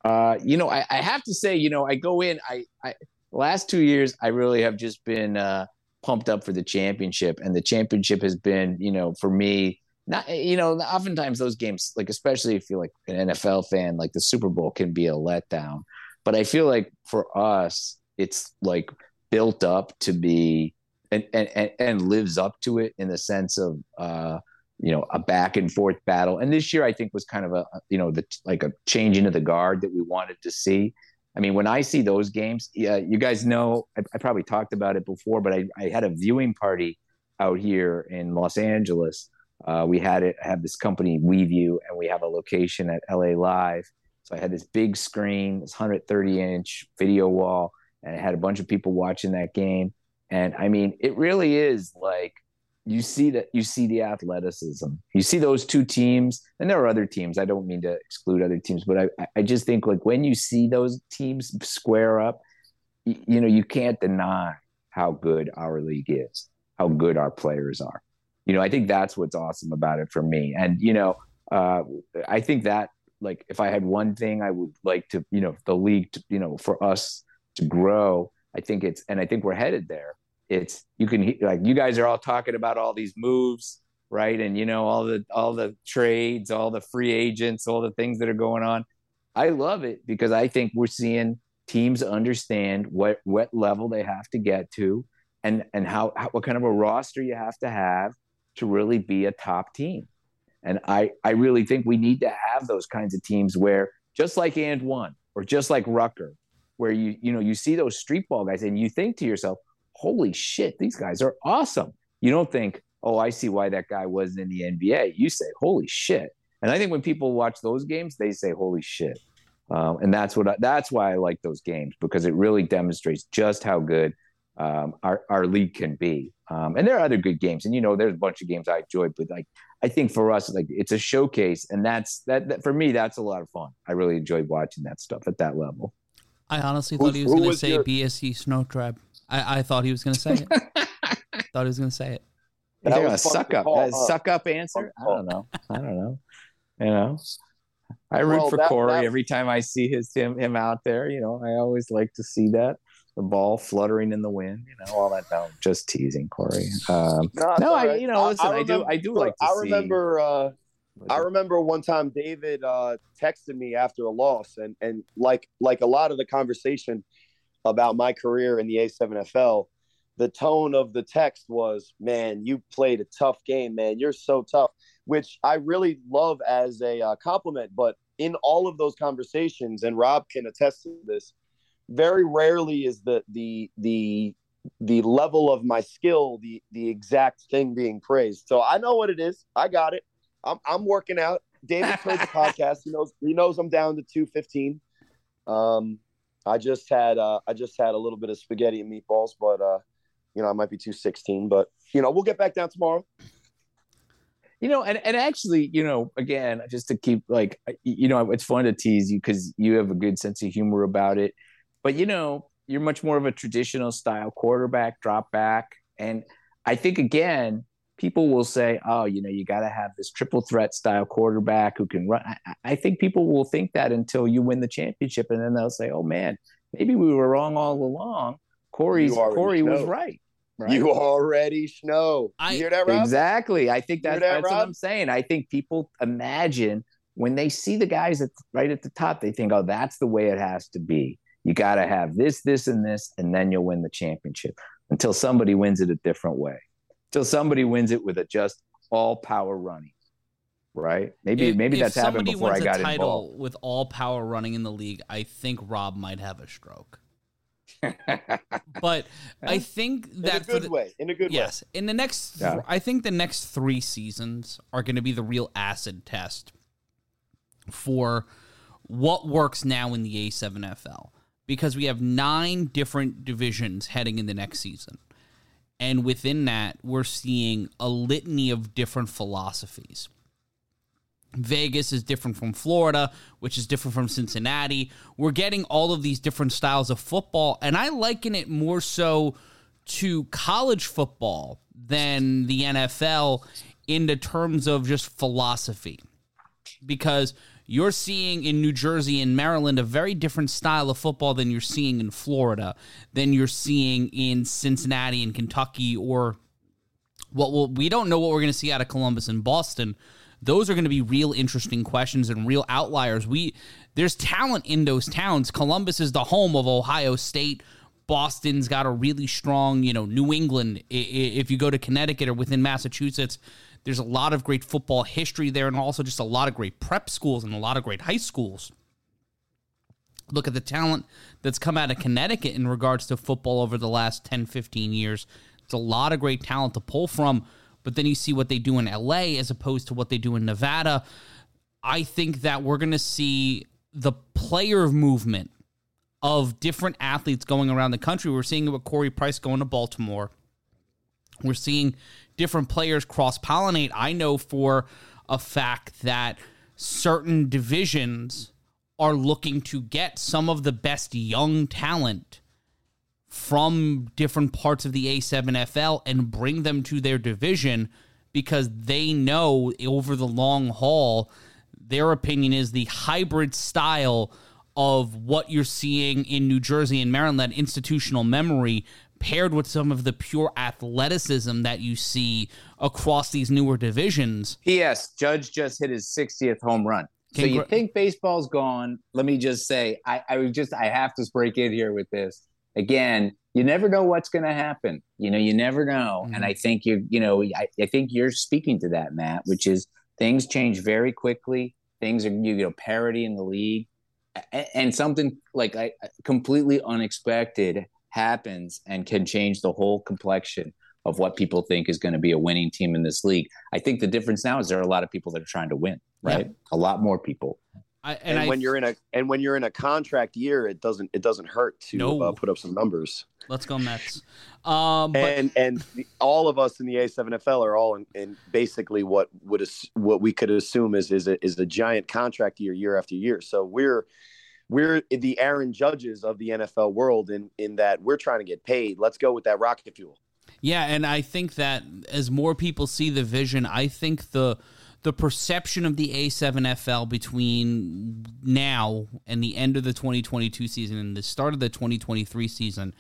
Uh, you know, I, I have to say, you know, I go in. I, I last two years, I really have just been uh, pumped up for the championship, and the championship has been, you know, for me not you know oftentimes those games like especially if you're like an NFL fan like the Super Bowl can be a letdown. But I feel like for us it's like built up to be and and and lives up to it in the sense of uh you know a back and forth battle. And this year I think was kind of a you know the like a changing of the guard that we wanted to see. I mean when I see those games yeah you guys know I, I probably talked about it before but I, I had a viewing party out here in Los Angeles uh, we had it have this company WeView, and we have a location at LA Live. So I had this big screen, this 130 inch video wall, and I had a bunch of people watching that game. And I mean, it really is like you see that you see the athleticism. You see those two teams, and there are other teams. I don't mean to exclude other teams, but I, I just think like when you see those teams square up, you, you know, you can't deny how good our league is, how good our players are you know, I think that's what's awesome about it for me. And, you know, uh, I think that like if I had one thing I would like to, you know, the league, to, you know, for us to grow, I think it's, and I think we're headed there. It's, you can, like, you guys are all talking about all these moves, right? And, you know, all the, all the trades, all the free agents, all the things that are going on. I love it because I think we're seeing teams understand what, what level they have to get to and, and how, how what kind of a roster you have to have to really be a top team. And I, I really think we need to have those kinds of teams where just like and one or just like Rucker, where you, you know, you see those street ball guys and you think to yourself, holy shit, these guys are awesome. You don't think, oh, I see why that guy wasn't in the NBA. You say, holy shit. And I think when people watch those games, they say, holy shit. Um, and that's what I, that's why I like those games because it really demonstrates just how good um, our our league can be. Um, and there are other good games, and you know, there's a bunch of games I enjoyed, but like I think for us, like it's a showcase, and that's that, that for me, that's a lot of fun. I really enjoyed watching that stuff at that level. I honestly thought he was going to say your... BSC Snow Tribe. I, I thought he was going to say it. *laughs* thought he was going to say it. That was a suck up, uh, suck up answer. I don't know. I don't know. You know, I root well, for that, Cory that... every time I see his him him out there. You know, I always like to see that the ball fluttering in the wind, you know, all that. No, just teasing, Cory. Um, no, no I, you know, listen, I, I, remember, I do, I do like. I remember, uh, I remember one time David uh, texted me after a loss, and and like like a lot of the conversation about my career in the A7FL, the tone of the text was, "Man, you played a tough game, man. You're so tough," which I really love as a uh, compliment. But in all of those conversations, and Rob can attest to this very rarely is the the the the level of my skill the the exact thing being praised. So I know what it is. I got it. I'm I'm working out. David *laughs* heard the podcast. He knows he knows I'm down to 215. Um I just had uh I just had a little bit of spaghetti and meatballs, but uh you know, I might be 216, but you know, we'll get back down tomorrow. You know, and, and actually, you know, again, just to keep like, you know, it's fun to tease you because you have a good sense of humor about it. But you know, you're much more of a traditional style quarterback, drop back. And I think again, people will say, oh, you know, you got to have this triple threat style quarterback who can run. I, I, think people will think that until you win the championship, and then they'll say, oh man, maybe we were wrong all along. Cory's Cory know. was right. Right? You already know. I, you hear that, Rob? Exactly. I think that's, that, that's what I'm saying. I think people imagine when they see the guys at right at the top, they think, oh, that's the way it has to be. You got to have this, this, and this, and then you'll win the championship until somebody wins it a different way. Until somebody wins it with a just all power running. Right? Maybe if, maybe if that's happened before I got title involved. With all power running in the league, I think Rob might have a stroke. *laughs* but I think that in a good the, way, in a good way. yes, way. in the next, yeah. I think the next three seasons are going to be the real acid test for what works now in the A7FL because we have nine different divisions heading in the next season. And within that, we're seeing a litany of different philosophies. Vegas is different from Florida, which is different from Cincinnati. We're getting all of these different styles of football, and I liken it more so to college football than the NFL in the terms of just philosophy. Because you're seeing in New Jersey and Maryland a very different style of football than you're seeing in Florida, than you're seeing in Cincinnati and Kentucky, or what well, we don't know what we're going to see out of Columbus and Boston. Those are going to be real interesting questions and real outliers. We there's talent in those towns. Columbus is the home of Ohio State. Boston's got a really strong, you know, New England. If you go to Connecticut or within Massachusetts, there's a lot of great football history there and also just a lot of great prep schools and a lot of great high schools. Look at the talent that's come out of Connecticut in regards to football over the last 10, 15 years. It's a lot of great talent to pull from, but then you see what they do in LA as opposed to what they do in Nevada. I think that we're going to see the player movement of different athletes going around the country. We're seeing it with Corey Price going to Baltimore. We're seeing different players cross pollinate. I know for a fact that certain divisions are looking to get some of the best young talent from different parts of the A7FL and bring them to their division because they know over the long haul, their opinion is the hybrid style of what you're seeing in New Jersey and Maryland, that institutional memory paired with some of the pure athleticism that you see across these newer divisions. P.S. Judge just hit his 60th home run. So you think baseball's gone? Let me just say, I, I just I have to break in here with this again. You never know what's going to happen. You know, you never know. Mm-hmm. And I think you, you know, I, I think you're speaking to that, Matt, which is things change very quickly. Things are you know parity in the league, and something like I completely unexpected happens and can change the whole complexion of what people think is going to be a winning team in this league. I think the difference now is there are a lot of people that are trying to win, right? Yeah. A lot more people. I, and, and I, when you're in a and when you're in a contract year, it doesn't it doesn't hurt to no. uh, put up some numbers. Let's go Mets. Um, but... and and the, all of us in the A7FL are all in, in basically what would what we could assume is is a, is a giant contract year year after year. So we're we're the Aaron Judges of the NFL world in in that we're trying to get paid. Let's go with that rocket fuel. Yeah, and I think that as more people see the vision, I think the the perception of the A7FL between now and the end of the 2022 season and the start of the 2023 season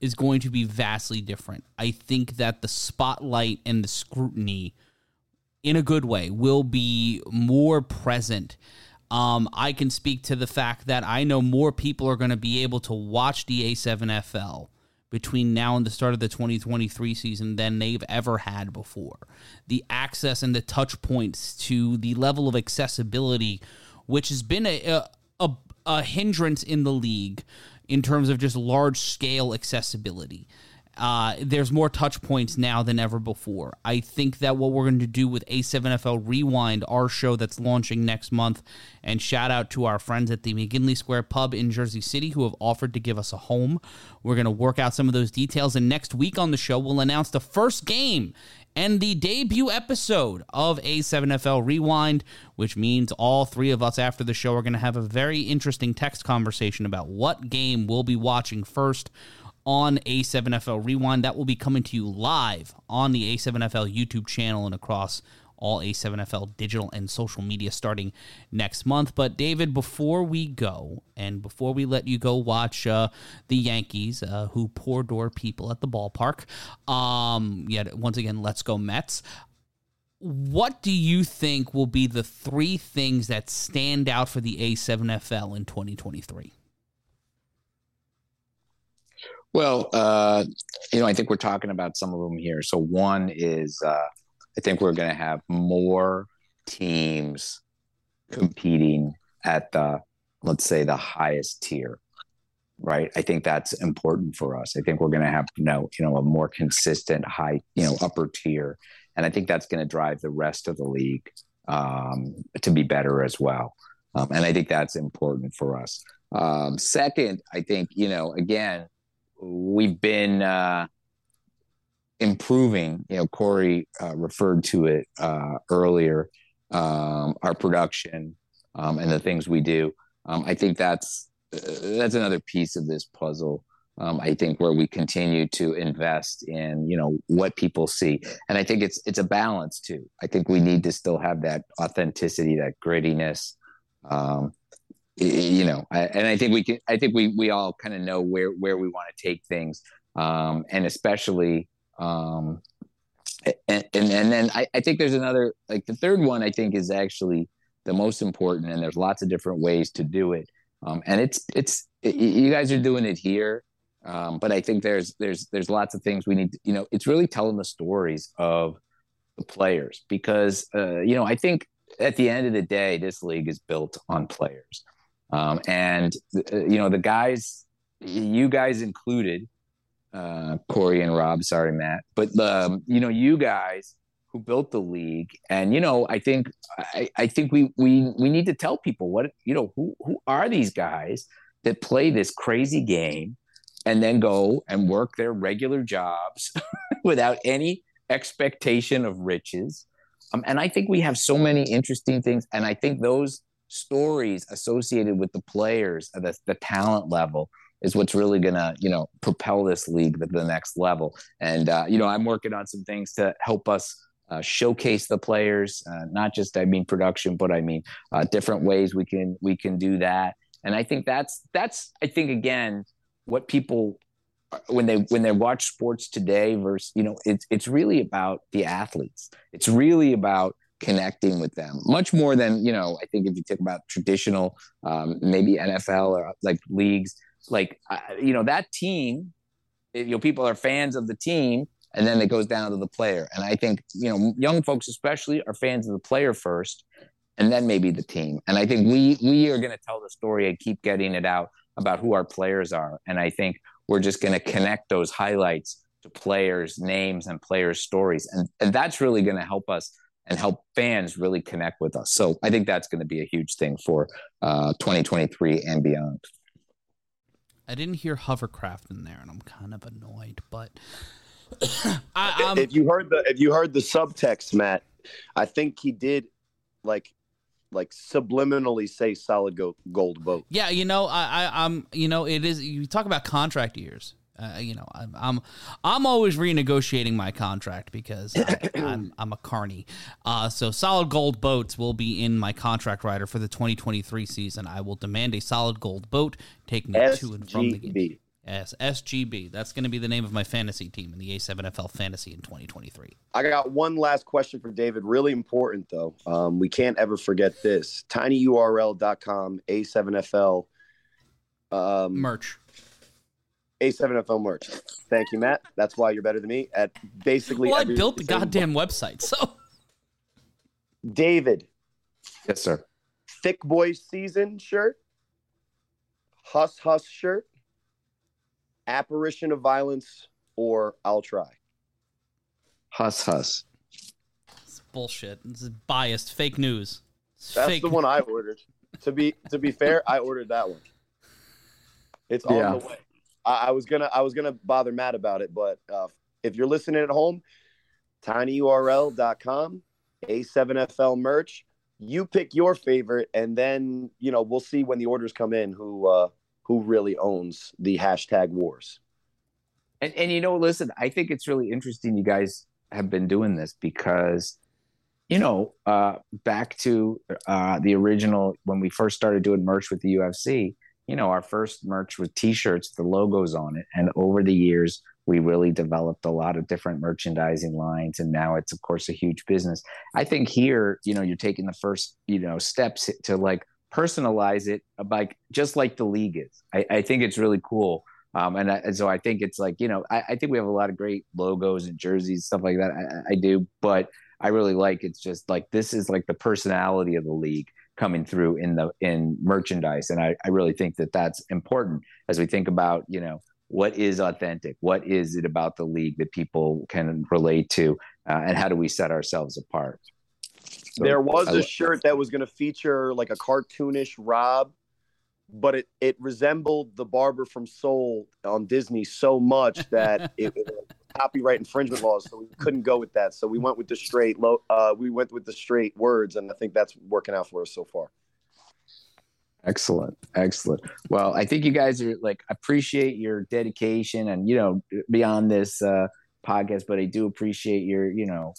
is going to be vastly different. I think that the spotlight and the scrutiny, in a good way, will be more present. Um, I can speak to the fact that I know more people are going to be able to watch the A7FL between now and the start of the 2023 season than they've ever had before. The access and the touch points to the level of accessibility, which has been a, a, a hindrance in the league in terms of just large scale accessibility. Uh, there's more touch points now than ever before. I think that what we're going to do with A7FL Rewind, our show that's launching next month, and shout out to our friends at the McGinley Square Pub in Jersey City who have offered to give us a home. We're going to work out some of those details, and next week on the show, we'll announce the first game and the debut episode of A7FL Rewind, which means all three of us after the show are going to have a very interesting text conversation about what game we'll be watching first on A7FL Rewind. That will be coming to you live on the A7FL YouTube channel and across all A7FL digital and social media starting next month. But David, before we go and before we let you go watch uh, the Yankees, uh, who poor door people at the ballpark, um, yet once again, let's go Mets. What do you think will be the three things that stand out for the A7FL in 2023? Well, uh, you know, I think we're talking about some of them here. So one is uh, I think we're going to have more teams competing at the let's say the highest tier right? I think that's important for us. I think we're going to have you know you know a more consistent high you know upper tier. And i think that's going to drive the rest of the league um, to be better as well. Um, and i think that's important for us. Um, second i think you know again we've been uh, improving. You know, Cory uh, referred to it uh, earlier. Um, our production um, and the things we do. Um, I think that's uh, that's another piece of this puzzle. Um, I think where we continue to invest in you know what people see, and I think it's it's a balance too. I think we need to still have that authenticity, that grittiness. You know, and I think we can. I think we we all kind of know where where we want to take things, um, and especially, um, and, and and then I, I think there's another like the third one. I think is actually the most important, and there's lots of different ways to do it. Um, and it's it's it, you guys are doing it here, um, but I think there's there's there's lots of things we need. To, you know, it's really telling the stories of the players because uh, you know I think at the end of the day, this league is built on players. Um, and uh, you know the guys, you guys included, uh, Cory and Rob. Sorry, Matt, but um, you know you guys who built the league, and you know I think I, I think we we we need to tell people what you know who who are these guys that play this crazy game and then go and work their regular jobs *laughs* without any expectation of riches. Um, and I think we have so many interesting things, and I think those stories associated with the players at the, the talent level is what's really going to you know propel this league to the next level. And uh, you know i'm working on some things to help us uh, showcase the players uh, not just i mean production but i mean uh, different ways we can we can do that. And i think that's that's i think again what people uh, when they when they watch sports today versus you know it's it's really about the athletes. It's really about connecting with them much more than you know i think if you think about traditional um, maybe nfl or like leagues like uh, you know that team you know people are fans of the team and then it goes down to the player. And I think you know young folks especially are fans of the player first, and then maybe the team. And I think we we are going to tell the story and keep getting it out about who our players are. And I think we're just going to connect those highlights to players' names and players' stories, and and that's really going to help us and help fans really connect with us. So I think that's going to be a huge thing for uh, 2023 and beyond. I didn't hear hovercraft in there, and I'm kind of annoyed. But *coughs* I, um, if you heard the if you heard the subtext, Matt, I think he did like like subliminally say solid gold, gold boat. Yeah, you know, I, I I'm you know it is you talk about contract years. Uh, you know, I'm, I'm I'm always renegotiating my contract because I, am *coughs* I'm, I'm a carny. Uh, so solid gold boats will be in my contract rider for the 2023 season. I will demand a solid gold boat take me SGB. to and from the game. Yes, SGB. That's going to be the name of my fantasy team in the A7FL Fantasy in 2023. I got one last question for David. Really important though. Um, we can't ever forget this. tinyurl.com A7FL um, merch a7FL merch. Thank you, Matt. That's why you're better than me at basically. Well, I built the goddamn website, so. David. Yes, sir. Thick Boy Season shirt. Huss Huss shirt. Apparition of Violence or I'll Try. Huss Huss. It's bullshit. This is biased. Fake news. It's That's fake. the one I ordered. to be to be fair, I ordered that one. It's on yeah. the way. I, I, was gonna I was gonna bother Matt about it, but uh, if you're listening at home, tinyurl.com, A7FL merch. You pick your favorite, and then you know we'll see when the orders come in who uh, who really owns the hashtag wars. And, and you know, listen, I think it's really interesting. You guys have been doing this because you know, uh, back to uh, the original when we first started doing merch with the UFC, you know, our first merch with t-shirts, the logos on it. And over the years, we really developed a lot of different merchandising lines. And now it's, of course, a huge business. I think here, you know, you're taking the first, you know, steps to like personalize it like just like the league is. I, I think it's really cool. Um, and, I, and, so I think it's like, you know, I, I, think we have a lot of great logos and jerseys, stuff like that. I, I do, but I really like it's just like this is like the personality of the league coming through in the in merchandise. And I, I really think that that's important as we think about you know what is authentic? What is it about the league that people can relate to? Uh, and how do we set ourselves apart? So, there was a shirt that was going to feature like a cartoonish rob but it, it resembled the barber from soul on disney so much that *laughs* it, copyright infringement laws, so we couldn't go with that. So we went with the straight low. Uh, we went with the straight words, and I think that's working out for us so far. Excellent, excellent. Well, I think you guys are like appreciate your dedication, and you know beyond this uh, podcast, but I do appreciate your you know,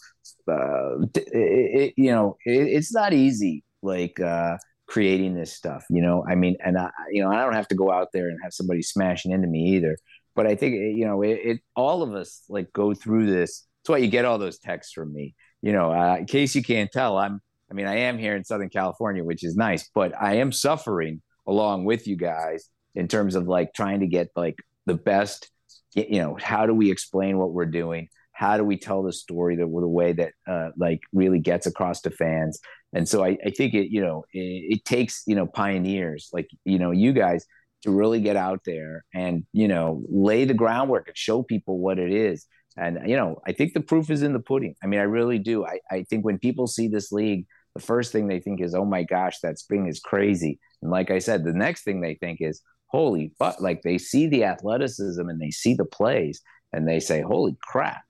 uh, it, it, you know, it, it's not easy like uh, creating this stuff. You know, I mean, and I, you know, I don't have to go out there and have somebody smashing into me either but I think you know it, it, all of us like go through this. That's why you get all those texts from me. You know, uh, in case you can't tell, I'm. I mean, I am here in Southern California, which is nice, but I am suffering along with you guys in terms of like trying to get like the best. You know, how do we explain what we're doing? How do we tell the story the, the way that uh, like really gets across to fans? And so I, I think it, you know, it, it takes you know pioneers like you know you guys to really get out there and you know lay the groundwork and show people what it is and you know i think the proof is in the pudding i mean i really do i, I think when people see this league the first thing they think is oh my gosh that spring is crazy and like i said the next thing they think is holy but like they see the athleticism and they see the plays and they say holy crap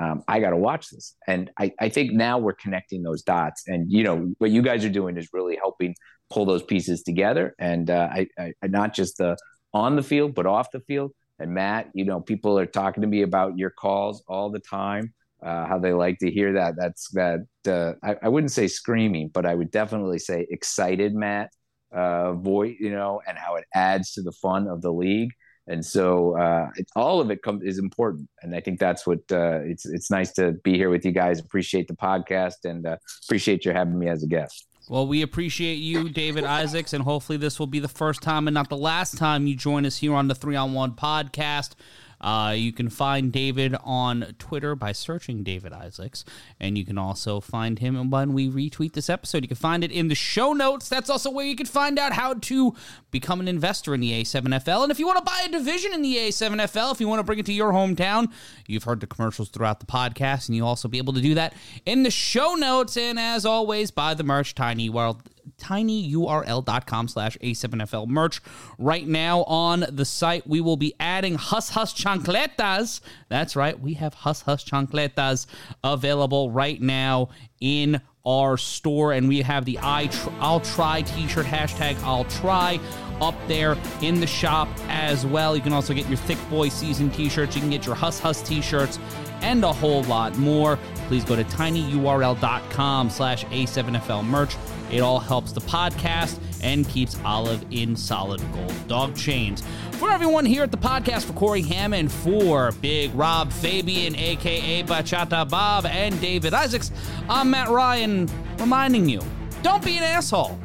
um, I got to watch this. And I, I think now we're connecting those dots. And, you know, what you guys are doing is really helping pull those pieces together. And uh, I, I, not just the on the field, but off the field. And Matt, you know, people are talking to me about your calls all the time, uh, how they like to hear that. That's that. Uh, I, I, wouldn't say screaming, but I would definitely say excited Matt uh, voice, you know, and how it adds to the fun of the league. And so uh, it, all of it is important, and I think that's what uh, it's. It's nice to be here with you guys. Appreciate the podcast, and uh, appreciate you having me as a guest. Well, we appreciate you, David Isaacs, and hopefully this will be the first time and not the last time you join us here on the Three on One podcast. Uh, you can find David on Twitter by searching David Isaacs, and you can also find him when we retweet this episode. You can find it in the show notes. That's also where you can find out how to become an investor in the A7FL. And if you want to buy a division in the A7FL, if you want to bring it to your hometown, you've heard the commercials throughout the podcast, and you'll also be able to do that in the show notes. And as always, buy the merch, Tiny World tinyurl.com slash a7fl merch. Right now on the site we will be adding hus hus chancletas. That's right we have hus hus chancletas available right now in our store. And we have the I tr- I'll try t-shirt hashtag I'll try up there in the shop as well. You can also get your thick boy season t-shirts. You can get your hus hus t-shirts and a whole lot more. Please go to tinyurl.com slash a7fl merch it all helps the podcast and keeps Olive in solid gold dog chains. For everyone here at the podcast, for Cory Hammond, for Big Rob Fabian, aka Bachata Bob, and David Isaacs, I'm Matt Ryan reminding you don't be an asshole.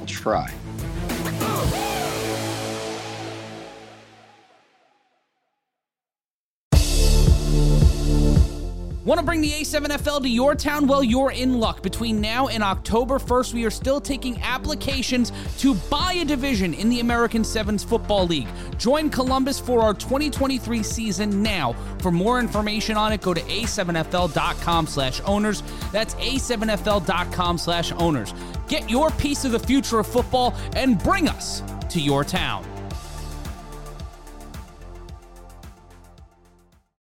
I'll try. Want to bring the A7FL to your town? Well, you're in luck. Between now and October 1st, we are still taking applications to buy a division in the American Sevens Football League. Join Columbus for our 2023 season now. For more information on it, go to a7fl.com slash owners. That's a7fl.com slash owners. Get your piece of the future of football and bring us to your town.